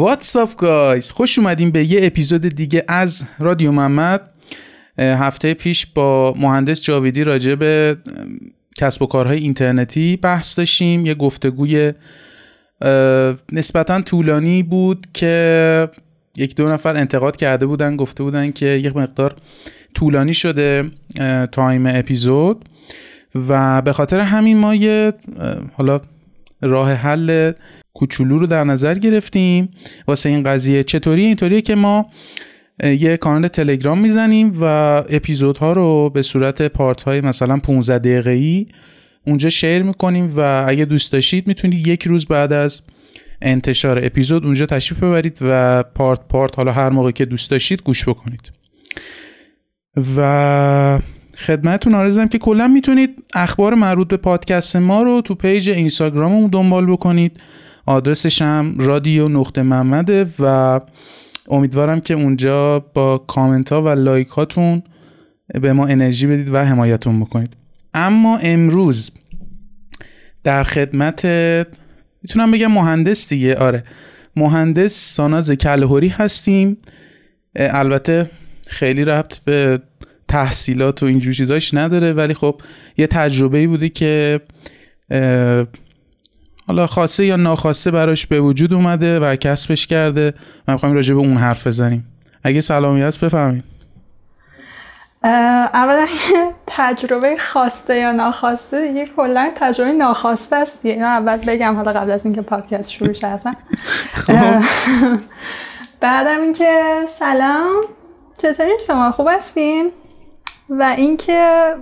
What's up guys خوش اومدیم به یه اپیزود دیگه از رادیو محمد. هفته پیش با مهندس جاویدی راجع به کسب و کارهای اینترنتی بحث داشتیم. یه گفتگوی نسبتا طولانی بود که یک دو نفر انتقاد کرده بودن گفته بودن که یک مقدار طولانی شده time اپیزود. و به خاطر همین ما یه حالا راه حل کوچولو رو در نظر گرفتیم. واسه این قضیه چطوری؟ اینطوریه که ما یه کانال تلگرام می‌زنیم و اپیزودها رو به صورت پارت های مثلا 15 دقیقه ای اونجا شیر می‌کنیم و اگه دوست داشتید می‌تونید یک روز بعد از انتشار اپیزود اونجا تشریف ببرید و پارت پارت حالا هر موقع که دوست داشتید گوش بکنید. و خدمتتون عرضم که کلا می‌تونید اخبار مربوط به پادکست ما رو تو پیج اینستاگراممون دنبال بکنید. آدرسش هم رادیو نقطه محمده و امیدوارم که اونجا با کامنت ها و like هاتون به ما انرژی بدید و حمایتمون بکنید. اما امروز در خدمت می‌تونم بگم مهندس دیگه آره. مهندس ساناز کلهوری هستیم. البته خیلی ربط به تحصیلات و اینجور چیزاش نداره ولی خب یه تجربه ای بوده که حالا خواسته یا ناخواسته براش به وجود اومده و کسبش کرده. من می‌خوایم راجع به اون حرف بزنیم. اگه سلامی هست بفهمید اولا تجربه خواسته یا ناخواسته یه کلا تجربه ناخواسته است. اینو اول بگم حالا قبل از اینکه پادکست شروع شه اصلا. خب. بعدم اینکه سلام. چطوری شما؟ خوب هستین؟ و اینکه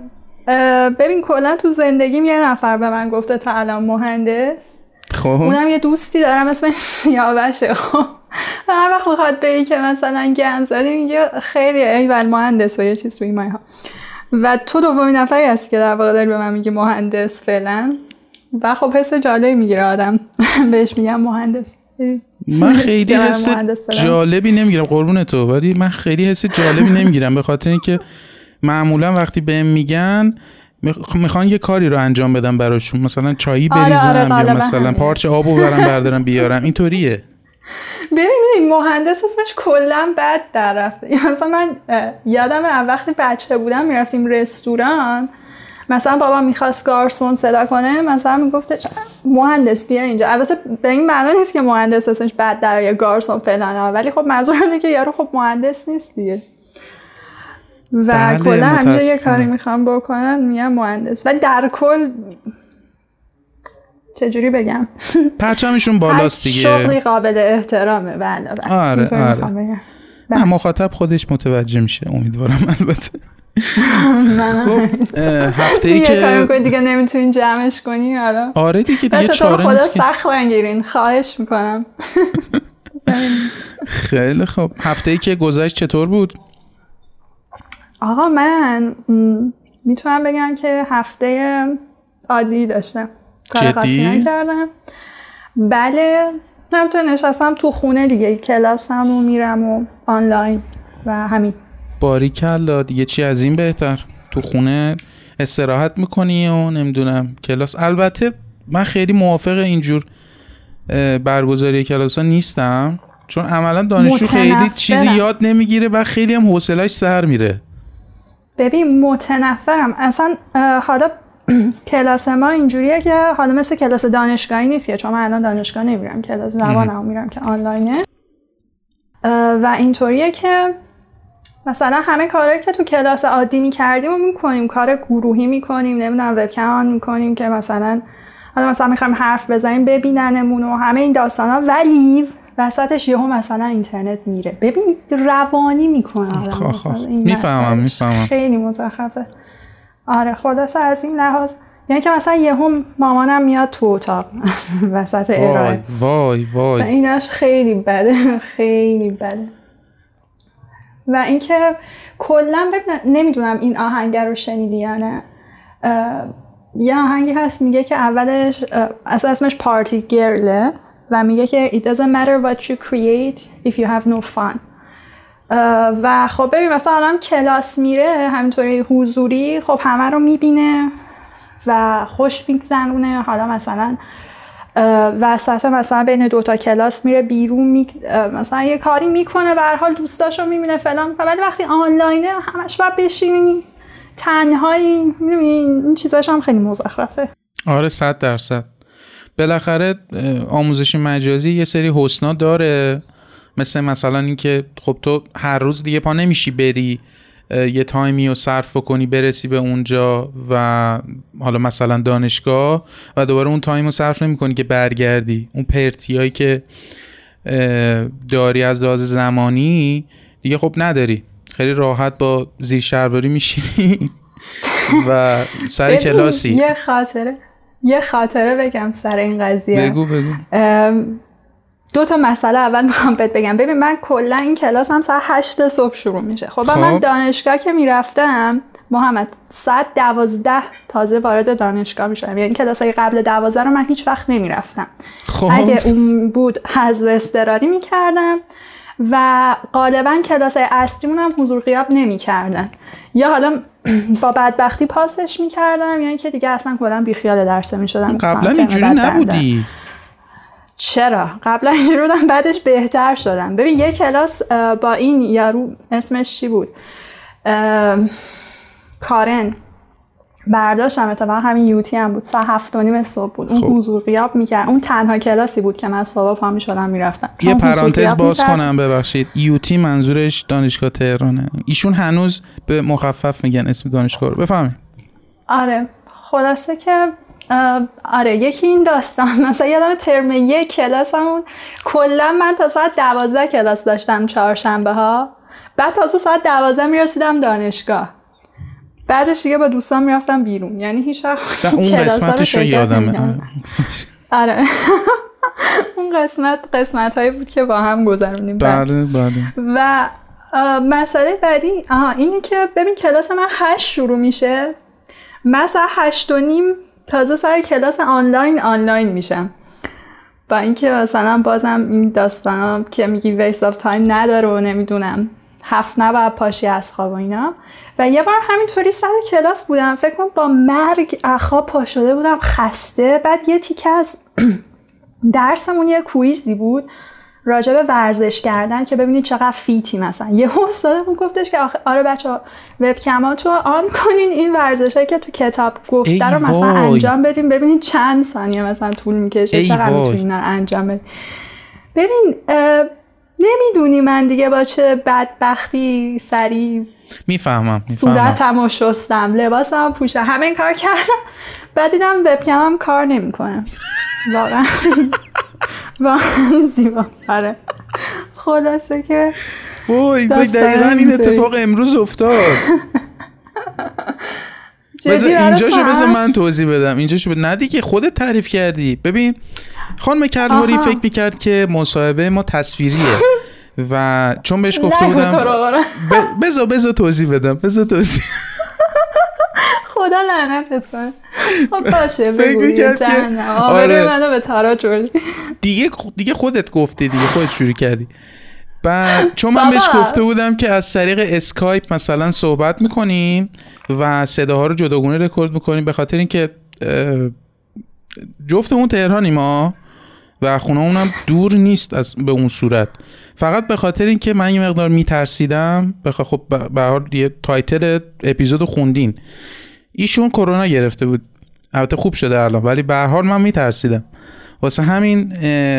ببین کلا تو زندگیم یه نفر به من گفته تا الان مهندس. خب. اونم یه دوستی دارم اسمش سیاوشه خب. هر وقت می‌خواد بگی که مثلا گن زدی میگه خیلی ایول مهندس و یه چیز توی ها. و تو دومین نفری هستی که در واقع داری به من میگه مهندس فعلا و خب حس جالبی می‌گیره آدم. بهش میگم مهندس. من خیلی حس جالبی نمی‌گیرم. قربون تو. ولی من خیلی حس جالبی نمی‌گیرم. به خاطر اینکه معمولا وقتی بهم میگن می‌خوان یه کاری رو انجام بدم براشون. مثلا چایی آره، بریزم آره یا مثلا پارچه آب بردارم بردارم بیارم اینطوریه. ببینید مهندس اسمش کلا بد در رفته مثلا من یادم وقتی بچه بودم می‌رفتیم رستوران مثلا بابا می‌خواست گارسون صدا کنه مثلا می‌گفت مهندس بیا اینجا. البته به این معنا نیست که مهندس اسمش بد در یا گارسون فلان ولی خب منظور اینه که یارو خب مهندس نیست دیگه. و بله کلا همینجا یه کاری می‌خوام بکنم میگم مهندس. و در کل چجوری بگم؟ پرچمشون بالاست دیگه. شغلی قابل احترامه. بله بله. آره آره. نه بله. مخاطب خودش متوجه میشه. امیدوارم البته. خب هفته ای که دیگه نمی‌تونین جمعش کنی؟ آره. آره دیگه دیگه چاره خدا سخت نگیرین. خواهش می‌کنم. خیلی خب. هفته ای که گذشت چطور بود؟ آقا من می‌تونم بگم که هفته عادی داشتم. کار خاصی نکردم. بله نمی‌تونم نشستم تو خونه دیگه کلاسم و میرم و آنلاین و همین. باری کلا دیگه چی از این بهتر؟ تو خونه استراحت می‌کنی و نمی‌دونم کلاس. البته من خیلی موافق اینجور برگزاری کلاس ها نیستم چون عملا دانشجو خیلی چیزی یاد نمی‌گیره و خیلی هم حوصلش سر میره. ببین متنفرم. اصلا حالا کلاس ما اینجوریه که حالا مثل کلاس دانشگاهی نیست که چون من الان دانشگاه نمیرم کلاس زبانم میرم که آنلاینه. و اینطوریه که مثلا همه کارهایی که تو کلاس عادی می‌کردیم و می‌کنیم. کار گروهی می‌کنیم نمی‌دونم وبکم آن می‌کنیم که مثلا حالا مثلا می‌خوایم حرف بزنیم ببیننمون و همه این داستان ها ولی وسطش یهو مثلا اینترنت میره. ببین روانی می‌کنه می‌فهمم می‌فهمم. خیلی مزخرفه. آره خلاصه از این لحاظ. یعنی که مثلا یهو مامانم میاد تو اتاق. وسط ارائه. وای وای. اینش خیلی بده خیلی بده. و اینکه کلا نمی‌دونم این آهنگ رو شنیدی یا نه. یه آهنگی هست میگه که اولش اصلا اسمش پارتی گرله. و میگه که it doesn't matter what you create if you have no fun. و خب ببین مثلا الان کلاس میره همینطوری حضوری خب همه رو می‌بینه و خوش میگذرونه. حالا مثلا وسط مثلا بین دوتا کلاس میره بیرون می... مثلا یه کاری می‌کنه به حال دوستاشو می‌بینه فلان ولی وقتی آنلاینه همش باید بشینی. تنهایی این چیزاش هم خیلی مزخرفه. آره صد درصد. بالاخره آموزش مجازی یه سری حسنا داره. مثل مثلا اینکه خب تو هر روز دیگه پا نمیشی بری یه time ی رو صرف کنی برسی به اونجا و حالا مثلا دانشگاه و دوباره اون time رو صرف نمی کنی که برگردی. اون پرتی هایی که داری از لحاظ زمانی دیگه خب نداری. خیلی راحت با زیرشلواری میشینی و سر کلاسی. یه خاطره. یه خاطره بگم سر این قضیه. بگو بگو. دو تا مسئله اول می‌خوام بهت بگم. ببین من کلا این کلاس هم ساعت 8 صبح شروع میشه. خب, خب. من دانشگاه که می‌رفتم محمد ساعت دوازده تازه وارد دانشگاه میشم یعنی کلاس های قبل دوازده رو من هیچ وقت نمی‌رفتم. خب. اگه اون بود حذف استراری می‌کردم و غالبا کلاس های اصلیمون هم حضور غیاب نمی‌کردن. یا حالا با بدبختی پاسش می‌کردم یعنی که دیگه اصلا کلا بیخیال درسه می‌شدم. قبلا اینجوری نبودی؟ چرا؟ قبلا اینجوری بودم بعدش بهتر شدم. ببین یه کلاس با این یارو اسمش چی بود؟ کارن. برداشتم. اتفاقا همین یوتی هم بود. ساعت هفت و نیم صبح بود. اون خب. حضور غیاب می‌کرد. اون تنها کلاسی بود که من صبح پا می‌شدم می‌رفتم. یه پرانتز باز کنم ببخشید. یوتی منظورش دانشگاه تهرانه ایشون هنوز به مخفف میگن اسم دانشگاه رو. بفهمید آره. خلاصه که آره یکی این داستان. مثلا یادم ترم یک کلاسمون کلا من تا ساعت دوازده کلاس داشتم چهارشنبه ها بعد تازه ساعت دوازده می‌رسیدم دانشگاه. بعدش دیگه با دوستان می‌رفتم بیرون. یعنی هیچ وقت اون قسمتش رو یادمه. آره. اون قسمت قسمت هایی بود که با هم گذروندیم. بله بله. و مسئله بعدی آها اینه که ببین کلاس من هشت شروع میشه. مثلا هشت و نیم تازه سر کلاس online online میشم. با اینکه مثلا بازم این داستانا که میگی waste of time نداره و نمی‌دونم. هفت نباید پاشی از خواب و اینا. و یه بار همینطوری سر کلاس بودم. فکر کنم با مرگ آخا پا شده بودم خسته. بعد یه تیکه از درسمون یه quiz ی بود راجع به ورزش کردن که ببینید چقدر fit ی مثلا. یه استادمون گفتش که آره بچه ها وبکماتو آن کنین این ورزش که تو کتاب گفته رو مثلا انجام بدیم ببینید چند ثانیه مثلا طول می‌کشه چقدر می‌تونین انجام بدین. ببین نمی‌دونی من دیگه با چه بدبختی سری می‌فهمم صورتم و شستم لباسم پوشم همه این کار کردم. بعد دیدم وبکمم کار نمی‌کنه. واقعا. واقعا زیبا. آره. خلاصه که وای دقیقا این اتفاق امروز افتاد. اینجا شو بذار من توضیح بدم. اینجا شو ندی که خودت تعریف کردی. ببین خانم کلهوری فکر می‌کرد که مصاحبه ما تصویریه. و چون بهش گفته بودم بذار بذار توضیح بدم. بذار توضیح خدا لعنتت کنه. خب باشه بگو که آره. منو به تارا دیگه دیگه خودت گفتی دیگه خودت شروع کردی. بعد چون من بهش گفته بودم که از طریق اسکایپ مثلا صحبت می‌کنیم و صداها رو جداگونه رکورد می‌کنیم به خاطر اینکه جفتمون تهرانی ما و خونه اونم دور نیست از به اون صورت. فقط به خاطر اینکه من یه مقدار میترسیدم بخواه خب به حال یه title اپیزود خوندین. ایشون کرونا گرفته بود. البته خوب شده الان ولی به حال من میترسیدم. واسه همین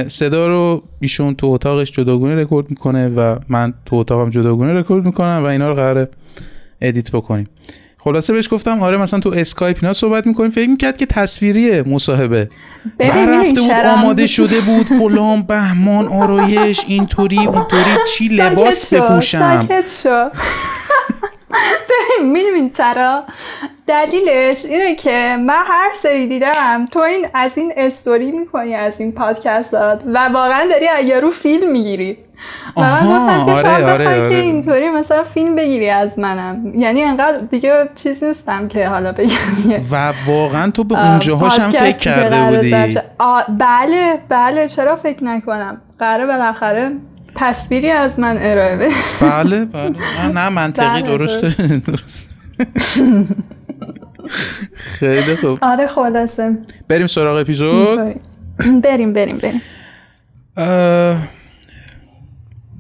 صدا رو ایشون تو اتاقش جداگونه رکورد می‌کنه و من تو اتاقم جداگونه رکورد می‌کنم و اینا رو قراره edit بکنیم. خلاصه بهش گفتم آره مثلا تو اسکایپ اینا صحبت می‌کنیم. فکر می‌کرد که تصویریه مصاحبه. رفته بود آماده شده بود فلان بهمان آرایش اینطوری اونطوری چی لباس بپوشم. ببین می‌دونین چرا دلیلش اینه که من هر سری دیدم تو این از این استوری می‌کنی از این پادکست داد و واقعا داری اگر رو فیلم می‌گیری. و من گفتم که آره, آره, آره. که اینطوری مثلا فیلم بگیری از منم. یعنی انقدر دیگه چیز نیستم که حالا بگم و واقعا تو به اونجاهاش هم فکر کرده بودی. بله بله چرا فکر نکنم؟ قراره بالاخره تصویری از من ارائه بده. بله بله. نه منطقی بله، درسته درست. خیلی خوب. آره خلاصه. بریم سراغ اپیزود؟ بریم بریم بریم.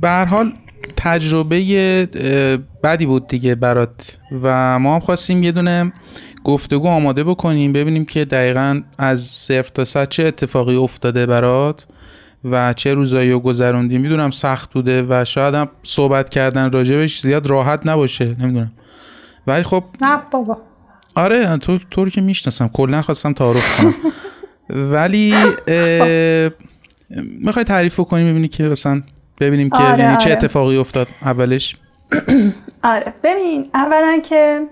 به حال تجربه بدی بود دیگه برات. و ما هم خواستیم یه دونه گفتگو آماده بکنیم ببینیم که دقیقا از صفر تا صد چه اتفاقی افتاده برات. و چه روزایی رو گذروندی می‌دونم سخت بوده و شاید هم صحبت کردن راجبش زیاد راحت نباشه نمی‌دونم. ولی خب نه بابا. آره تو طور که می‌شناسم کلا خواستم تعارف کنم. ولی می‌خوای تعریف کنیم ببینی که مثلا ببینیم که آره یعنی چه آره. اتفاقی افتاد اولش؟ آره ببین اولا که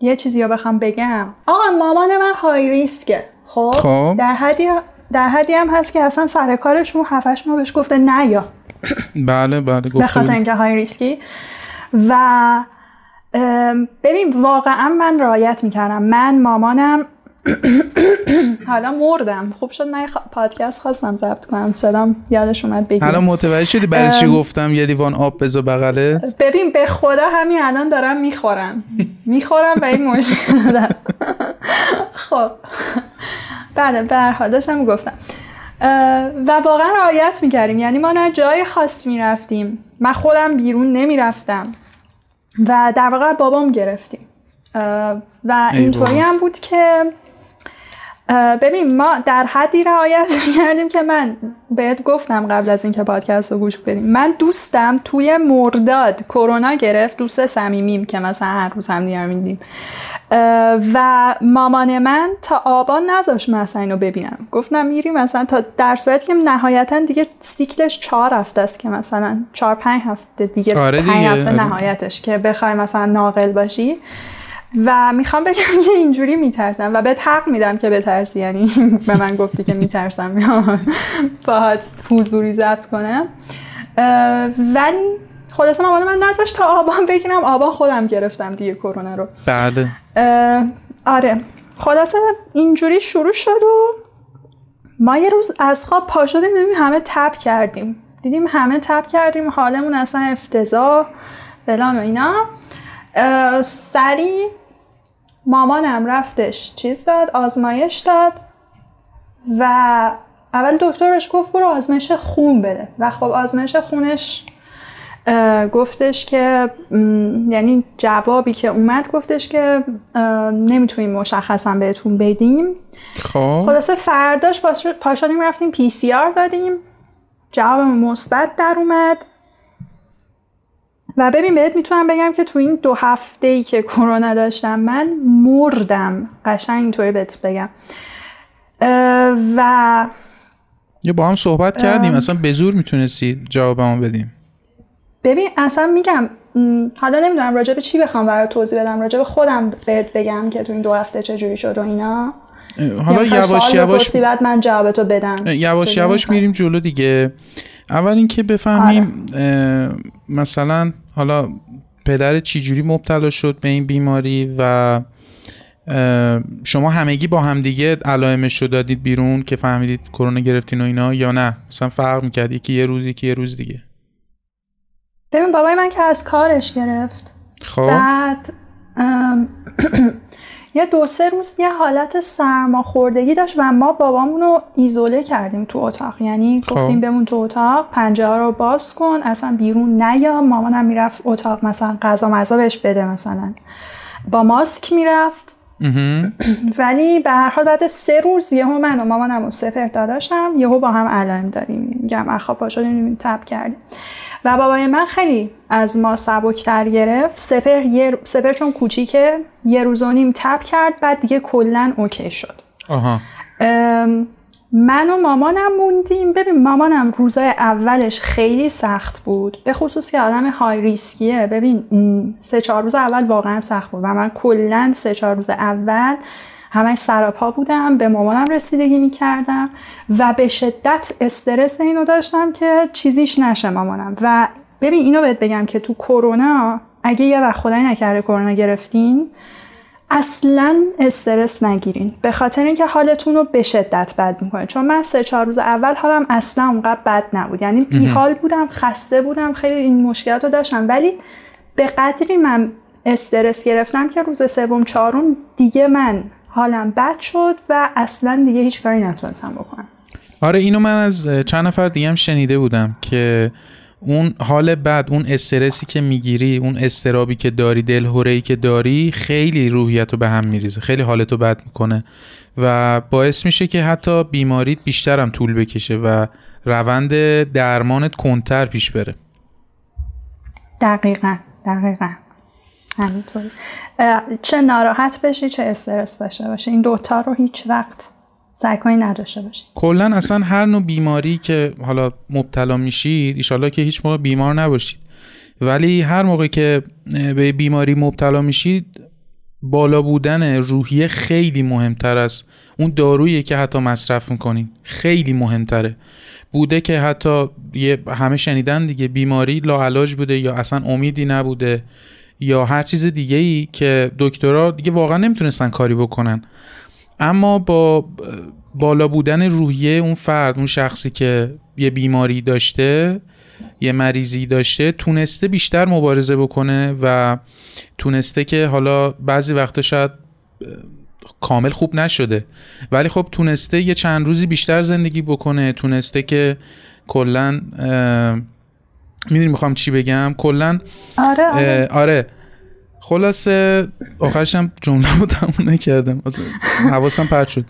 یه چیزی رو بخوام بگم. آقا مامان من های ریسکه خب, خب. در حدی در حدی هم هست که اصلا سر کارش رو هفتش ما بهش گفته نه یا. بله بله به گفته خاطر بودی. اینکه های ریسکی. و ببین واقعا من رعایت می‌کردم. من مامانم حالا مردم. خوب شد من پادکست خواستم ضبط کنم. صدام یادش اومد بگیم. الان متوجه شدی برای چی گفتم یه لیوان آب بذار بغلت؟ ببین به خدا همین الان دارم می‌خورم. می‌خورم و این مشکل دارم خب. بله به حال داشتم گفتم و واقعا رعایت می‌کردیم. یعنی ما نه جای خاص می‌رفتیم. من خودم بیرون نمی‌رفتم. و در واقع بابام گرفتیم. و ای اینطوری. هم بود که ببین ما در حدی رعایت کردیم که من بهت گفتم قبل از اینکه پادکست رو گوش بدیم. من دوستم توی مرداد کرونا گرفت دوست صمیمیم که مثلا هر روز هم دیگر میدیم. و مامان من تا آبان نذاشت من اصلا اینو ببینم. گفتم میریم مثلا تا در صورتی که نهایتا دیگه سیکلش چهار هفته است که مثلا چهار پنج هفته دیگه آره پنج دیگه، هفته آره. نهایتش که بخوای مثلا ناقل باشی. و می‌خوام بگم که اینجوری میترسم و به حق میدم که بترسی. یعنی به من گفتی که میترسم. یا باهات حضوری ضبط کنم. ولی خلاصه مامان من نذاشت تا آبان بگیرم. آبان خودم گرفتم دیگه کرونا رو. بله. آره. خلاصه اینجوری شروع شد و ما یه روز از خواب پا شدیم دیدیم همه تب کردیم. دیدیم همه تب کردیم. حالمون اصلا افتضاح. فلان و اینا. سریع مامانم رفتش چیز داد آزمایش داد و اول دکترش گفت برو آزمایش خون بده. و خب آزمایش خونش گفتش که یعنی جوابی که اومد گفتش که نمی‌تونیم مشخصا بهتون بدیم. خب. خلاصه فرداش پاش- پا شدیم رفتیم پی سی آر دادیم. جواب مثبت در اومد. و ببین بهت می‌تونم بگم که تو این دو هفته ای که کرونا داشتم من مردم. قشنگ اینطوری بهت بگم. و یه با هم صحبت کردیم اصلا به زور می‌تونستی جوابمو بدیم. ببین اصلا میگم حالا نمی‌دونم راجع به چی بخوام برای توضیح بدم راجع به خودم بهت بگم که تو این دو هفته چجوری شد و اینا. حالا یواش یواش بعد من جوابتو بدم. یواش یواش؟ میریم جلو دیگه. اول اینکه بفهمیم اه، مثلا حالا پدر چجوری مبتلا شد به این بیماری و شما همگی با همدیگه علائمش رو دادید بیرون که فهمیدید کرونا گرفتین و اینا یا نه؟ مثلا فرق می‌کرد یکی یه روز یکی یه روز دیگه. ببین بابای من که از کارش گرفت. خب. بعد یه دو سه روز یه حالت سرماخوردگی داشت و ما بابامون رو ایزوله کردیم تو اتاق. یعنی خب. گفتیم بمون تو اتاق پنجره رو باز کن اصلا بیرون نیا. مامانم می‌رفت اتاق مثلا غذا مزا بهش بده مثلا. با ماسک می‌رفت. ولی به هر حال بعد سه روز یهو من و مامانم و سپر داداشم یهو با هم علائم داریم. میگم اخواب پا شدیم تب کردیم. و بابای من خیلی از ما سبکتر گرفت. سپر, یه... سپر چون کوچیکه یه روز و نیم تب کرد بعد دیگه کلا اوکی شد. آها. ام، من و مامانم موندیم. ببین مامانم روزای اولش خیلی سخت بود. به خصوص که آدم های ریسکیه ببین سه چهار روز اول واقعا سخت بود و من کلا سه چهار روز اول همش سراپا بودم به مامانم رسیدگی می‌کردم و به شدت استرس اینو داشتم که چیزیش نشه مامانم. و ببین اینو بهت بگم که تو کرونا اگه یه وقت خدای نکرده کرونا گرفتین اصلا استرس نگیرین. به خاطر اینکه حالتون رو به شدت بد می‌کنه. چون من سه چهار روز اول حالم اصلا اونقدر بد نبود. یعنی بیحال بودم خسته بودم خیلی این مشکلات رو داشتم. ولی به قدری من استرس گرفتم که روز سوم چهارم دیگه من حالم بد شد و اصلا دیگه هیچ کاری نتونستم بکنم. آره اینو من از چند نفر دیگه هم شنیده بودم که اون حال بد اون استرسی که می‌گیری اون استرابی که داری دلهورهی که داری خیلی روحیت رو به هم میریزه خیلی حالتو بد می‌کنه و باعث میشه که حتی بیماریت بیشتر هم طول بکشه و روند درمانت کنتر پیش بره. دقیقا دقیقا. همینطور چه ناراحت بشی چه استرس داشته باشه این دوتا رو هیچ وقت سعی نداشته باشید کلا اصلا هر نوع بیماری که حالا مبتلا میشید ایشالله که هیچ موقع بیمار نباشید ولی هر موقع که به بیماری مبتلا میشید بالا بودن روحیه خیلی مهمتر است اون دارویی که حتی مصرف می‌کنین خیلی مهمتره. بوده که حتی یه همه شنیدن دیگه بیماری لاعلاج بوده یا اصلا امیدی نبوده. یا هر چیز دیگه ای که دکترها دیگه واقعا نمی‌تونستن کاری بکنن. اما با بالا بودن روحیه اون فرد اون شخصی که یه بیماری داشته یه مریضی داشته تونسته بیشتر مبارزه بکنه و تونسته که حالا بعضی وقتا شاید کامل خوب نشده. ولی خب تونسته یه چند روزی بیشتر زندگی بکنه تونسته که کلا می‌دونی می‌خوام چی بگم؟ کلا آره, آره. آره. خلاصه آخرش هم جمله رو تموم نکردم. حواسم پرت شد.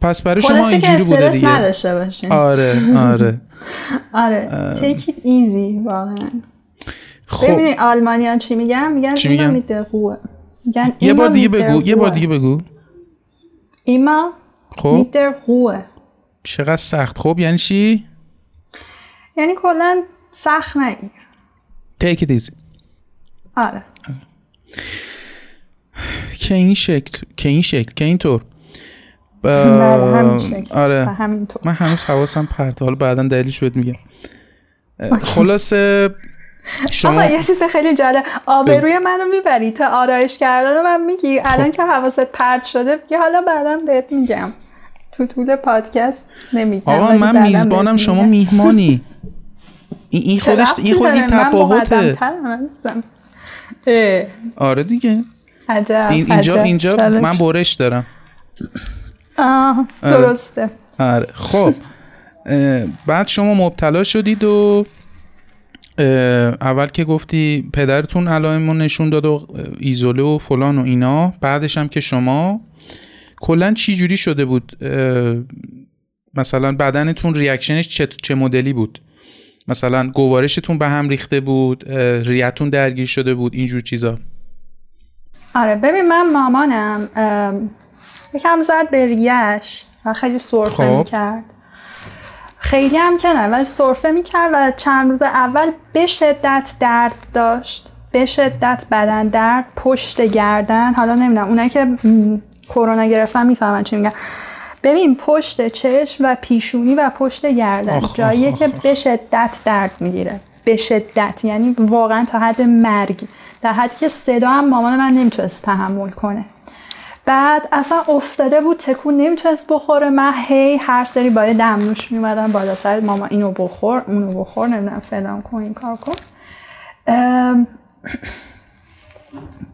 پس برای شما اینجوری بوده دیگه. نداشته باشین. آره آره. آره. take it easy واقعا. خب. ببینید آلمانیان چی میگن؟ میگن چی میگن؟ میگن یه بار دیگه بگو یه بار دیگه بگو. ایما خب. خوه چقدر سخت. خب یعنی چی؟ یعنی کلا سخت نگیر take it easy. آره. که این شکل که این شکل که اینطور. با... بله، آره. من هنوز حواسم پرت حالا بعدا دلیلش بهت میگم. خلاصه شما یه چیز خیلی جالب. آبروی منو می‌بری. تا آرایش کردن من میگی. خب. الان که حواست پرت شده که حالا بعدا بهت میگم. تو طول پادکست نمیگم آقا من میزبانم شما میهمانی. این خودش این خودی تفاوته آره دیگه. عجب این اینجا اینجا من برش دارم. آه درسته. آره. خب. بعد شما مبتلا شدید و اول که گفتی پدرتون علائمو نشون داد و ایزوله و فلان و اینا. بعدش هم که شما. کلا چی جوری شده بود؟ مثلا بدنتون ریاکشنش چه, چه مدلی بود؟ مثلا گوارشتون به هم ریخته بود ریتون درگیر شده بود اینجور چیزا. آره ببین من مامانم یکم زد به ریش و خیلی سرفه خب. می‌کرد. خیلی هم که نه ولی سرفه می‌کرد و چند روز اول به شدت درد داشت به شدت بدن درد پشت گردن حالا نمی‌دونم اونایی که کرونا گرفتن می‌فهمن چی میگن. ببین پشت چشم و پیشونی و پشت گردن. جاییه که به شدت درد می‌گیره. به شدت. یعنی واقعا تا حد مرگ. در حدی که صدا هم مامان من نمی‌تونست تحمل کنه. بعد اصلا افتاده بود تکون نمی‌تونست بخوره. من هی هر سری با یه دمنوش میومدم بالا سر. ماما اینو بخور اونو بخور نمی‌دونم فلان کن این کار کن.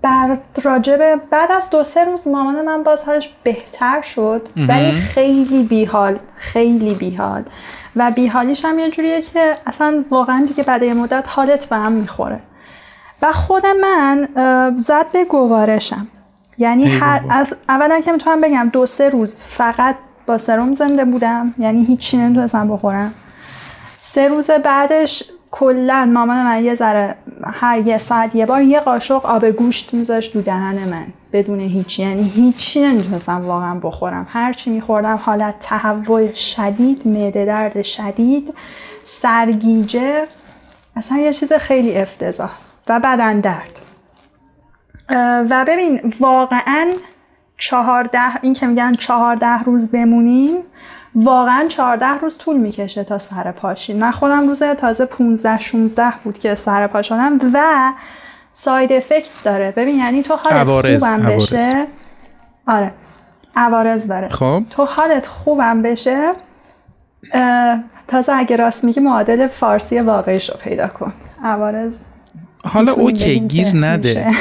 بعد راجبه بعد از دو سه روز مامان من باز حالش بهتر شد ولی خیلی بیحال خیلی بیحال. و بیحالیش هم یه جوریه که اصلا واقعا دیگه بعد یه مدت حالت به هم می‌خوره. و خود من زد به گوارشم. یعنی هر از اولا که می‌تونم بگم دو سه روز فقط با سرم زنده بودم یعنی هیچی نمی‌تونستم بخورم. سه روز بعدش کلا مامان من یه ذره هر یه ساعت یه بار یه قاشق آب گوشت میذاشت دو دهن من بدون هیچی. یعنی هیچی نمی‌تونستم واقعا بخورم. هرچی میخوردم حالت تهوع شدید معده درد شدید سرگیجه اصلا یه چیز خیلی افتضاح و بدن درد. و ببین واقعا چهارده این که میگن چهارده روز بمونیم واقعا چهارده روز طول می‌کشه تا سر پاشین من خودم روز تازه 15 16 بود که سر پا شدم و side effect داره. ببین یعنی تو حالت خوبم بشه. آره عوارض داره. خب. تو حالت خوبم بشه تازه اگه راست میگی معادل فارسی واقعیش رو پیدا کن. عوارض حالا okay گیر نده.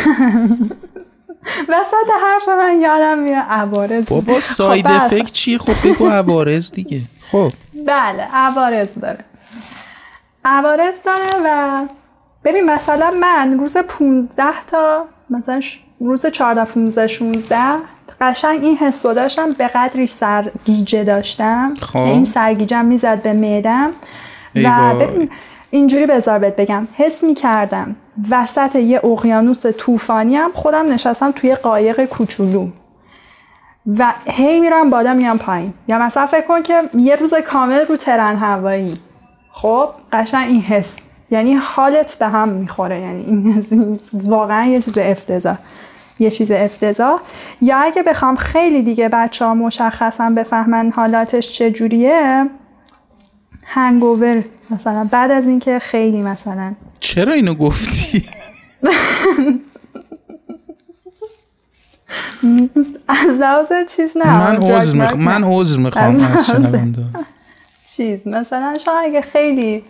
وسط حرف من یادم میاد عوارض. بابا side خب، effect چیه خب بگو عوارض دیگه. خب. بله عوارض داره. عوارض داره و ببین مثلا من روز 15 تا مثلا روز 14 15 16 قشنگ این حس داشتم به قدری سرگیجه داشتم. خب. این سرگیجم می‌زد به معدم. و. ببین اینجوری بذار بهت بگم. حس می‌کردم. وسط یه اقیانوس طوفانی هم خودم نشستم توی قایق کوچولو. و هی میرم بالا میام پایین. یا مثلا فکر کن که یه روز کامل رو ترن هوایی. خب قشنگ این حس. یعنی حالت به هم می‌خوره. یعنی این واقعا یه چیز افتضاح. یه چیز افتضاح. یا اگه بخوام خیلی دیگه بچه ها مشخصا بفهمن حالاتش چجوریه هنگوور مثلا بعد از اینکه خیلی مثلا چرا اینو گفتی از لحاظ چیز نه من عذر میخ... مارک من. عذر می‌خوام از چیز مثلا شما اگه خیلی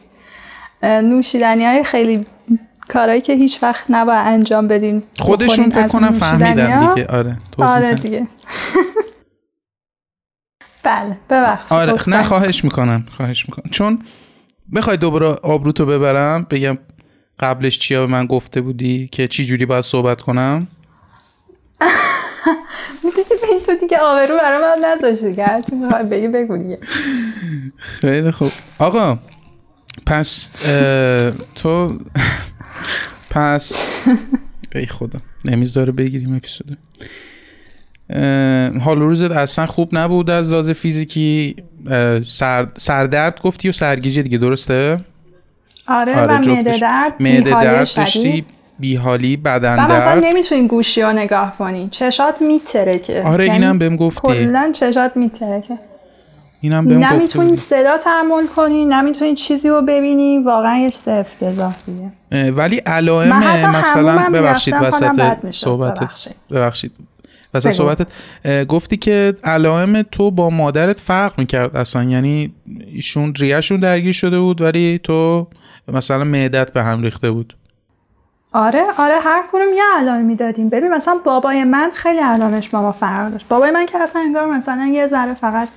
نوشیدنی های خیلی کارهایی که هیچ وقت نباید انجام بدین خودشون فکر کنم فهمیدن. دیگه آره آره. دیگه بله ببخشید آره. نه خواهش می‌کنم خواهش می‌کنم چون می‌خوای دوباره آبروتو ببرم بگم قبلش چیا به من گفته بودی که چی جوری باید صحبت کنم؟ این تو دیگه آبرو برای من نذاشتی که هرچی می‌خوای بگی بگو دیگه. خیلی خوب. آقا پس تو پس ای خدا نمی‌ذاره بگیریم اپیزودو حال روزت اصلا خوب نبود از لحاظ فیزیکی؟ سر، سردرد گفتی و سرگیجه دیگه درسته؟ آره, آره، و. معده درد معده درد. داشتی بیحالی بدن و مثلا درد نمی‌تونین گوشی رو نگاه کنی چشات میترکه آره یعنی اینم بهم گفتی کلا چشات میترکه اینم بهم نمی‌تونی گفتی صدا تحمل کنی نمی‌تونی چیزی رو ببینی واقعا یه چیز افتضاحیه ولی علائم مثلا ببخشید وسط. صحبتت ببخشید. ببخشید وسط. صحبتت گفتی که علائم تو با مادرت فرق می‌کرد اصلا یعنی ایشون ریهشون درگیر شده بود ولی تو مثلا معدت به هم ریخته بود. آره آره هر کدوم یه علائم می‌دادیم. ببین مثلا بابای من خیلی علائمش با ما فرق داشت. بابای من که اصلا انگار مثلا یه ذره فقط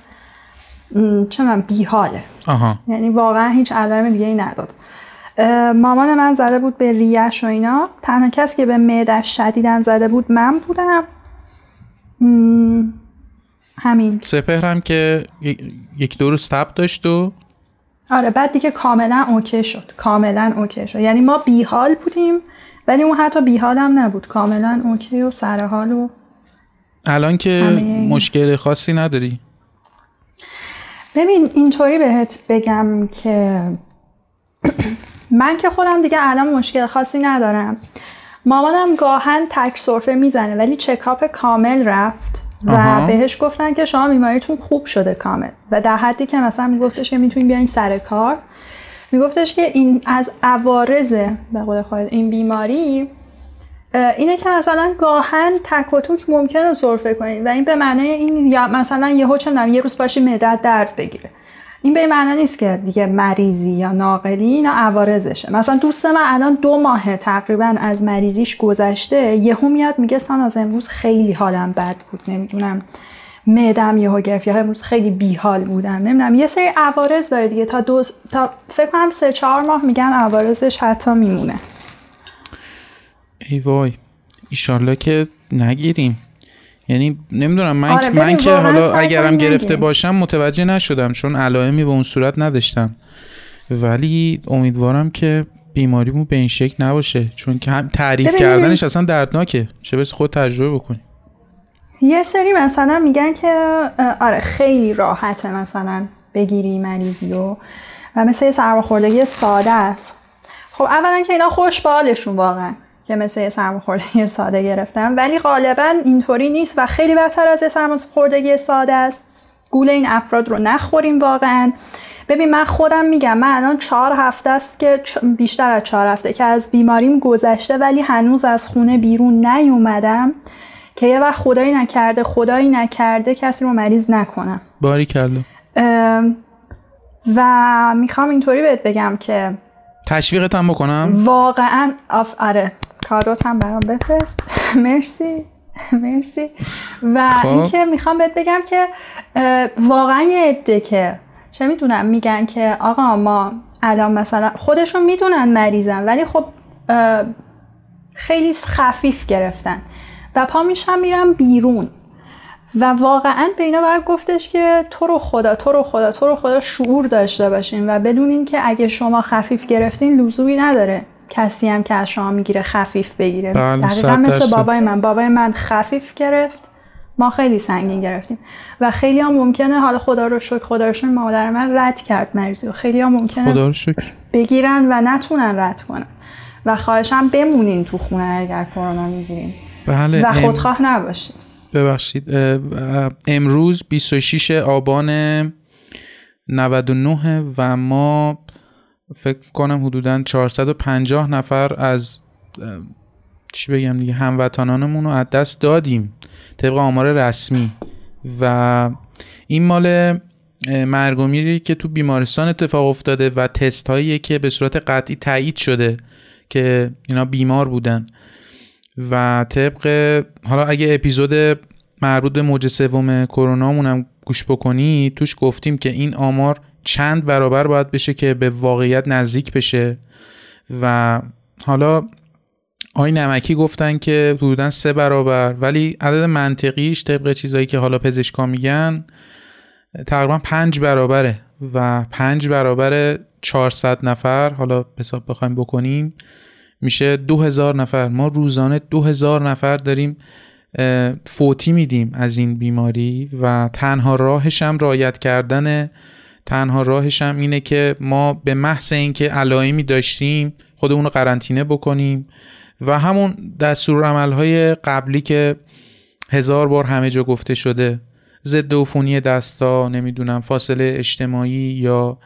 چه من بیحاله. آها. یعنی واقعا هیچ علائم دیگه ای نداد. مامان من زده بود به ریش و اینا. تنها کسی که به معدش شدیدن زده بود من بودم. همین. سپهرم که یک دو روز تب داشت و آره بعد دیگه کاملا okay شد. کاملا okay شد. یعنی ما بیحال بودیم ولی اون حتی بیحال هم نبود. کاملا okay و سرحال و الان که مشکل خاصی نداری؟ ببین اینطوری بهت بگم که من که خودم دیگه الان مشکل خاصی ندارم. مامانم گاهاً تک سرفه می‌زنه ولی checkup کامل رفت. و آها. بهش گفتن که شما بیماریتون خوب شده کامل. و در حدی که مثلا میگفتش که می‌تونین بیاین سر کار میگفتش که این از عوارض به قول خودت این بیماری اینه که مثلا گاهن تک و توک ممکنه سرفه کنید و این به معنای این یا مثلا یهو چه یه روز پاشی معدت درد بگیره. این به معنا نیست که دیگه مریضی یا ناقلی اینا عوارضشه. مثلا دوست من الان دو ماه تقریبا از مریضیش گذشته. یهو میاد میگه ساناز امروز خیلی حالم بد بود. نمی‌دونم معدم یهو گرفت. یا امروز خیلی بیحال بودم. نمی‌دونم یه سری عوارض داره دیگه. تا دو تا فکر کنم سه چهار ماه میگن عوارضش حتی میمونه. ای وای ایشالله که نگیریم. یعنی نمی‌دونم من, آره، من که حالا اگرم گرفته. باشم متوجه نشدم چون علائمی به اون صورت نداشتم. ولی امیدوارم که بیماریمون به این شکل نباشه چون که هم تعریف کردنش اصلا دردناکه. چه بس خود تجربه بکنی. یه سری مثلا میگن که آره خیلی راحته مثلا بگیری مریضی و و مثل یه سرماخوردگی ساده است. خب اولا که اینا خوش به حالشون واقعا. که مثل یه سرماخوردگی ساده گرفتن ولی غالبا اینطوری نیست و خیلی بدتر از یه سرماخوردگی ساده است. گول این افراد رو نخوریم واقعا. ببین من خودم میگم من الان چهار هفته است که بیشتر از چهار هفته که از بیماریم گذشته ولی هنوز از خونه بیرون نیومدم که یه وقت خدایی نکرده خدایی نکرده کسی رو مریض نکنم. باری کلا. ام، و می‌خوام اینطوری بهت بگم که تشویقت هم بکنم؟ واقعا آف آره. کادوت هم برام بفرست. مرسی. مرسی. و خب. اینکه می‌خوام بهت بگم که واقعا یه عده که چه می‌دونم میگن که آقا ما الان مثلا خودشون می‌دونن مریضن ولی خب خیلی خفیف گرفتن و پا میشم میرم بیرون. و واقعا به اینا باید گفتش که تو رو خدا تو رو خدا تو رو خدا شعور داشته باشین و بدونین که اگه شما خفیف گرفتین لزومی نداره. کسی هم که از شما می‌گیره خفیف بگیره. بله، دقیقا مثل بابای من. بابای من خفیف گرفت. ما خیلی سنگین گرفتیم. و خیلی هم ممکنه حالا خدا رو شکر خدا رو شکر مادر من رد کرد مریضی و خیلی هم ممکنه خدا رو شکر. بگیرن و نتونن رد کنن. و خواهشم بمونین تو خونه اگر کرونا می‌گیرین. بله و خودخواه نباشید. ببخشید امروز 26 آبان 99 و ما فکر کنم حدودا 450 نفر از چی بگم دیگه هموطنانمون رو از دست دادیم. طبق آمار رسمی. و این مال مرگومیری که تو بیمارستان اتفاق افتاده و تست هایی که به صورت قطعی تایید شده که اینا بیمار بودن. و طبق حالا اگه اپیزود مربوط به موج سوم کرونا هم گوش بکنی توش گفتیم که این آمار چند برابر باید بشه که به واقعیت نزدیک بشه. و حالا آی نمکی گفتن که حدودا سه برابر ولی عدد منطقیش طبق چیزایی که حالا پزشکا میگن تقریبا پنج برابره و پنج برابر 400 نفر حالا حساب بخوایم بکنیم میشه دو هزار نفر. ما روزانه دو هزار نفر داریم فوتی میدیم از این بیماری و تنها راهش هم رایت کردن تنها راهش هم اینه که ما به محض اینکه علائمی داشتیم خودمون رو قرنطینه بکنیم و همون دستور عملهای قبلی که هزار بار همه جا گفته شده ضد عفونی دستا نمی‌دونم فاصله اجتماعی یا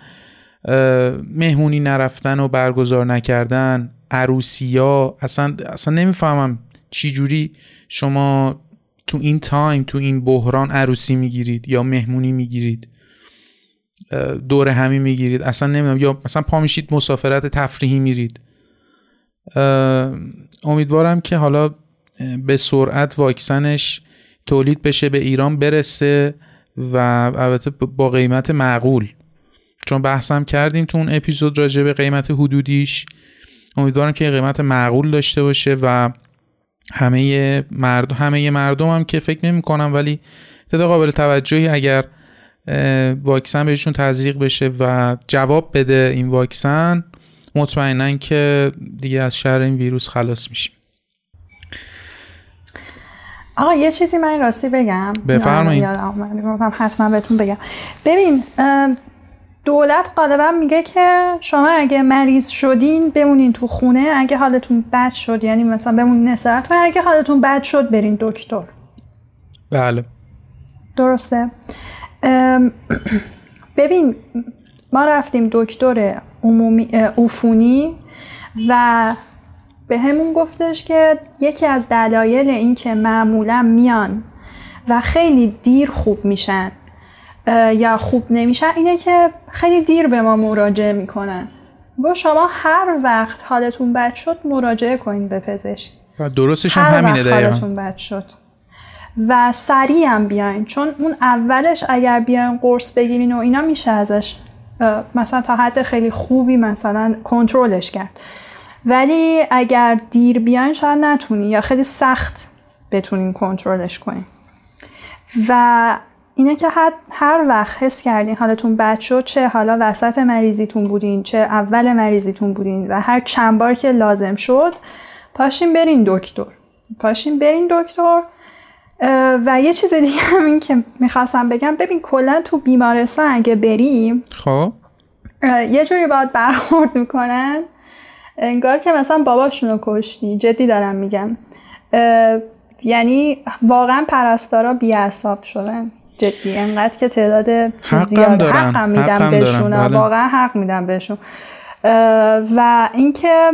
مهمونی نرفتن و برگزار نکردن عروسیا اصلا اصلا نمی‌فهمم چی جوری شما تو این تایم تو این بحران عروسی می‌گیرید یا مهمونی می‌گیرید. دور همی می‌گیرید. اصلا نمی‌دونم یا مثلا پا میشید مسافرت تفریحی میرید. امیدوارم که حالا به سرعت واکسنش تولید بشه به ایران برسه و البته با قیمت معقول. چون بحثم کردیم تو اون اپیزود راجع به قیمت حدودیش. امیدوارم که قیمت معقول داشته باشه و همه مردم همه مردم هم که فکر نمی کنم ولی تعداد قابل توجهی اگر واکسن بهشون تزریق بشه و جواب بده این واکسن مطمئنا که دیگه از شر این ویروس خلاص میشیم. آقا یه چیزی من راستی بگم. بفرمایید حتما بهتون بگم. ببین دولت غالبا میگه که شما اگه مریض شدین بمونین تو خونه اگه حالتون بد شد یعنی مثلا بمونین استراحت کنین اگه حالتون بد شد برین دکتر. بله. درسته؟ ببین ما رفتیم دکتر عمومی عفونی و به همون گفتش که یکی از دلایل این که معمولا میان و خیلی دیر خوب میشن یا خوب نمیشن اینه که خیلی دیر به ما مراجعه می‌کنن. گو شما هر وقت حالتون بد شد مراجعه کنید به پزشک. و درستش هم همینه دقیقا. حالتون بد شد. و سریع هم بیاین. چون اون اولش اگر بیاین قرص بگیرین و اینا میشه ازش مثلا تا حد خیلی خوبی مثلا کنترلش کرد. ولی اگر دیر بیاین شاید نتونی یا خیلی سخت بتونین کنترلش کنین. و اینه که هر وقت حس کردین حالتون بد شد چه حالا وسط مریضیتون بودین چه اول مریضیتون بودین و هر چند بار که لازم شد پاشین برین دکتر. پاشین برین دکتر و یه چیز دیگه هم این که می‌خواستم بگم ببین کلا تو بیمارستان اگه بریم خب. یه جوری باید برخورد می‌کنن. انگار که مثلا باباشون رو کشتی. جدی دارم میگم. یعنی واقعا پرستارا بیعصاب شدن. جدی. انقدر که تعداد زیاد حق میدم بهشون. بله. واقعا حق میدم بهشون. و اینکه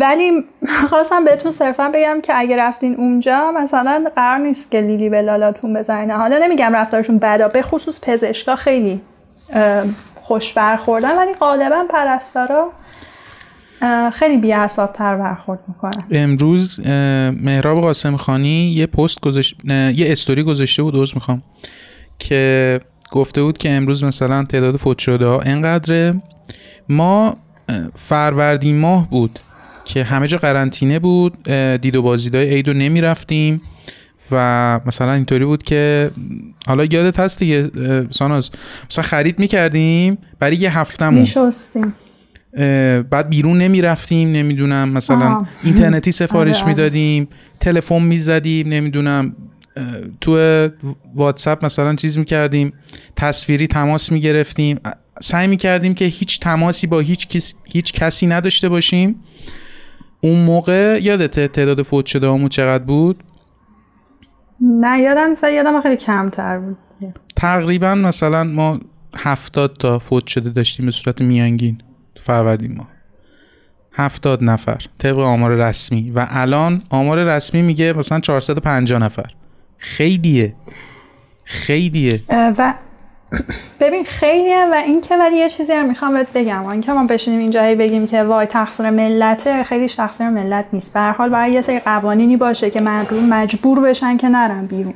ولی خواستم بهتون صرفا بگم که اگه رفتین اونجا مثلا قرار نیست که لیلی به لالاتون بزنه. حالا نمیگم رفتارشون بدا به خصوص پزشکا خیلی خوش برخوردن ولی غالبا پرستارا خیلی بیعصابتر برخورد می‌کنن. امروز مهراب قاسم خانی یه پست گذاشت یه استوری گذاشته بود دوست می‌خوام که گفته بود که امروز مثلا تعداد فوت شده ها اینقدره ما فروردین ماه بود. که همه جا قرنطینه بود دید و بازیدهای عید رو نمی رفتیم و مثلا اینطوری بود که حالا یادت هست دیگه ساناز مثلا خرید می‌کردیم برای یه هفتمون میشستیم. بعد بیرون نمی رفتیم نمی‌دونم مثلا اینترنتی سفارش آره، آره. می‌دادیم تلفن می‌زدیم نمی‌دونم تو واتساپ مثلا چیز می‌کردیم تصویری تماس می‌گرفتیم سعی می‌کردیم که هیچ تماسی با هیچ, کس، هیچ کسی نداشته باشیم. اون موقع یادته تعداد فوت شده همون چقدر بود؟ نه یادم و یادم خیلی کمتر بود. تقریبا مثلا ما هفتاد تا فوت شده داشتیم به صورت میانگین تو فروردین ما هفتاد نفر طبق آمار رسمی. و الان آمار رسمی میگه مثلا 450 نفر. خیلیه. خیلیه. و ببین خیلیه و این که ولی یه چیزی هم می‌خوام بهت بگم. این که ما بشینیم اینجایی بگیم که وای تقصیر ملته. خیلی تقصیر ملت نیست. به حال باید یه سری قوانینی باشه که مردم مجبور بشن که نرن بیرون.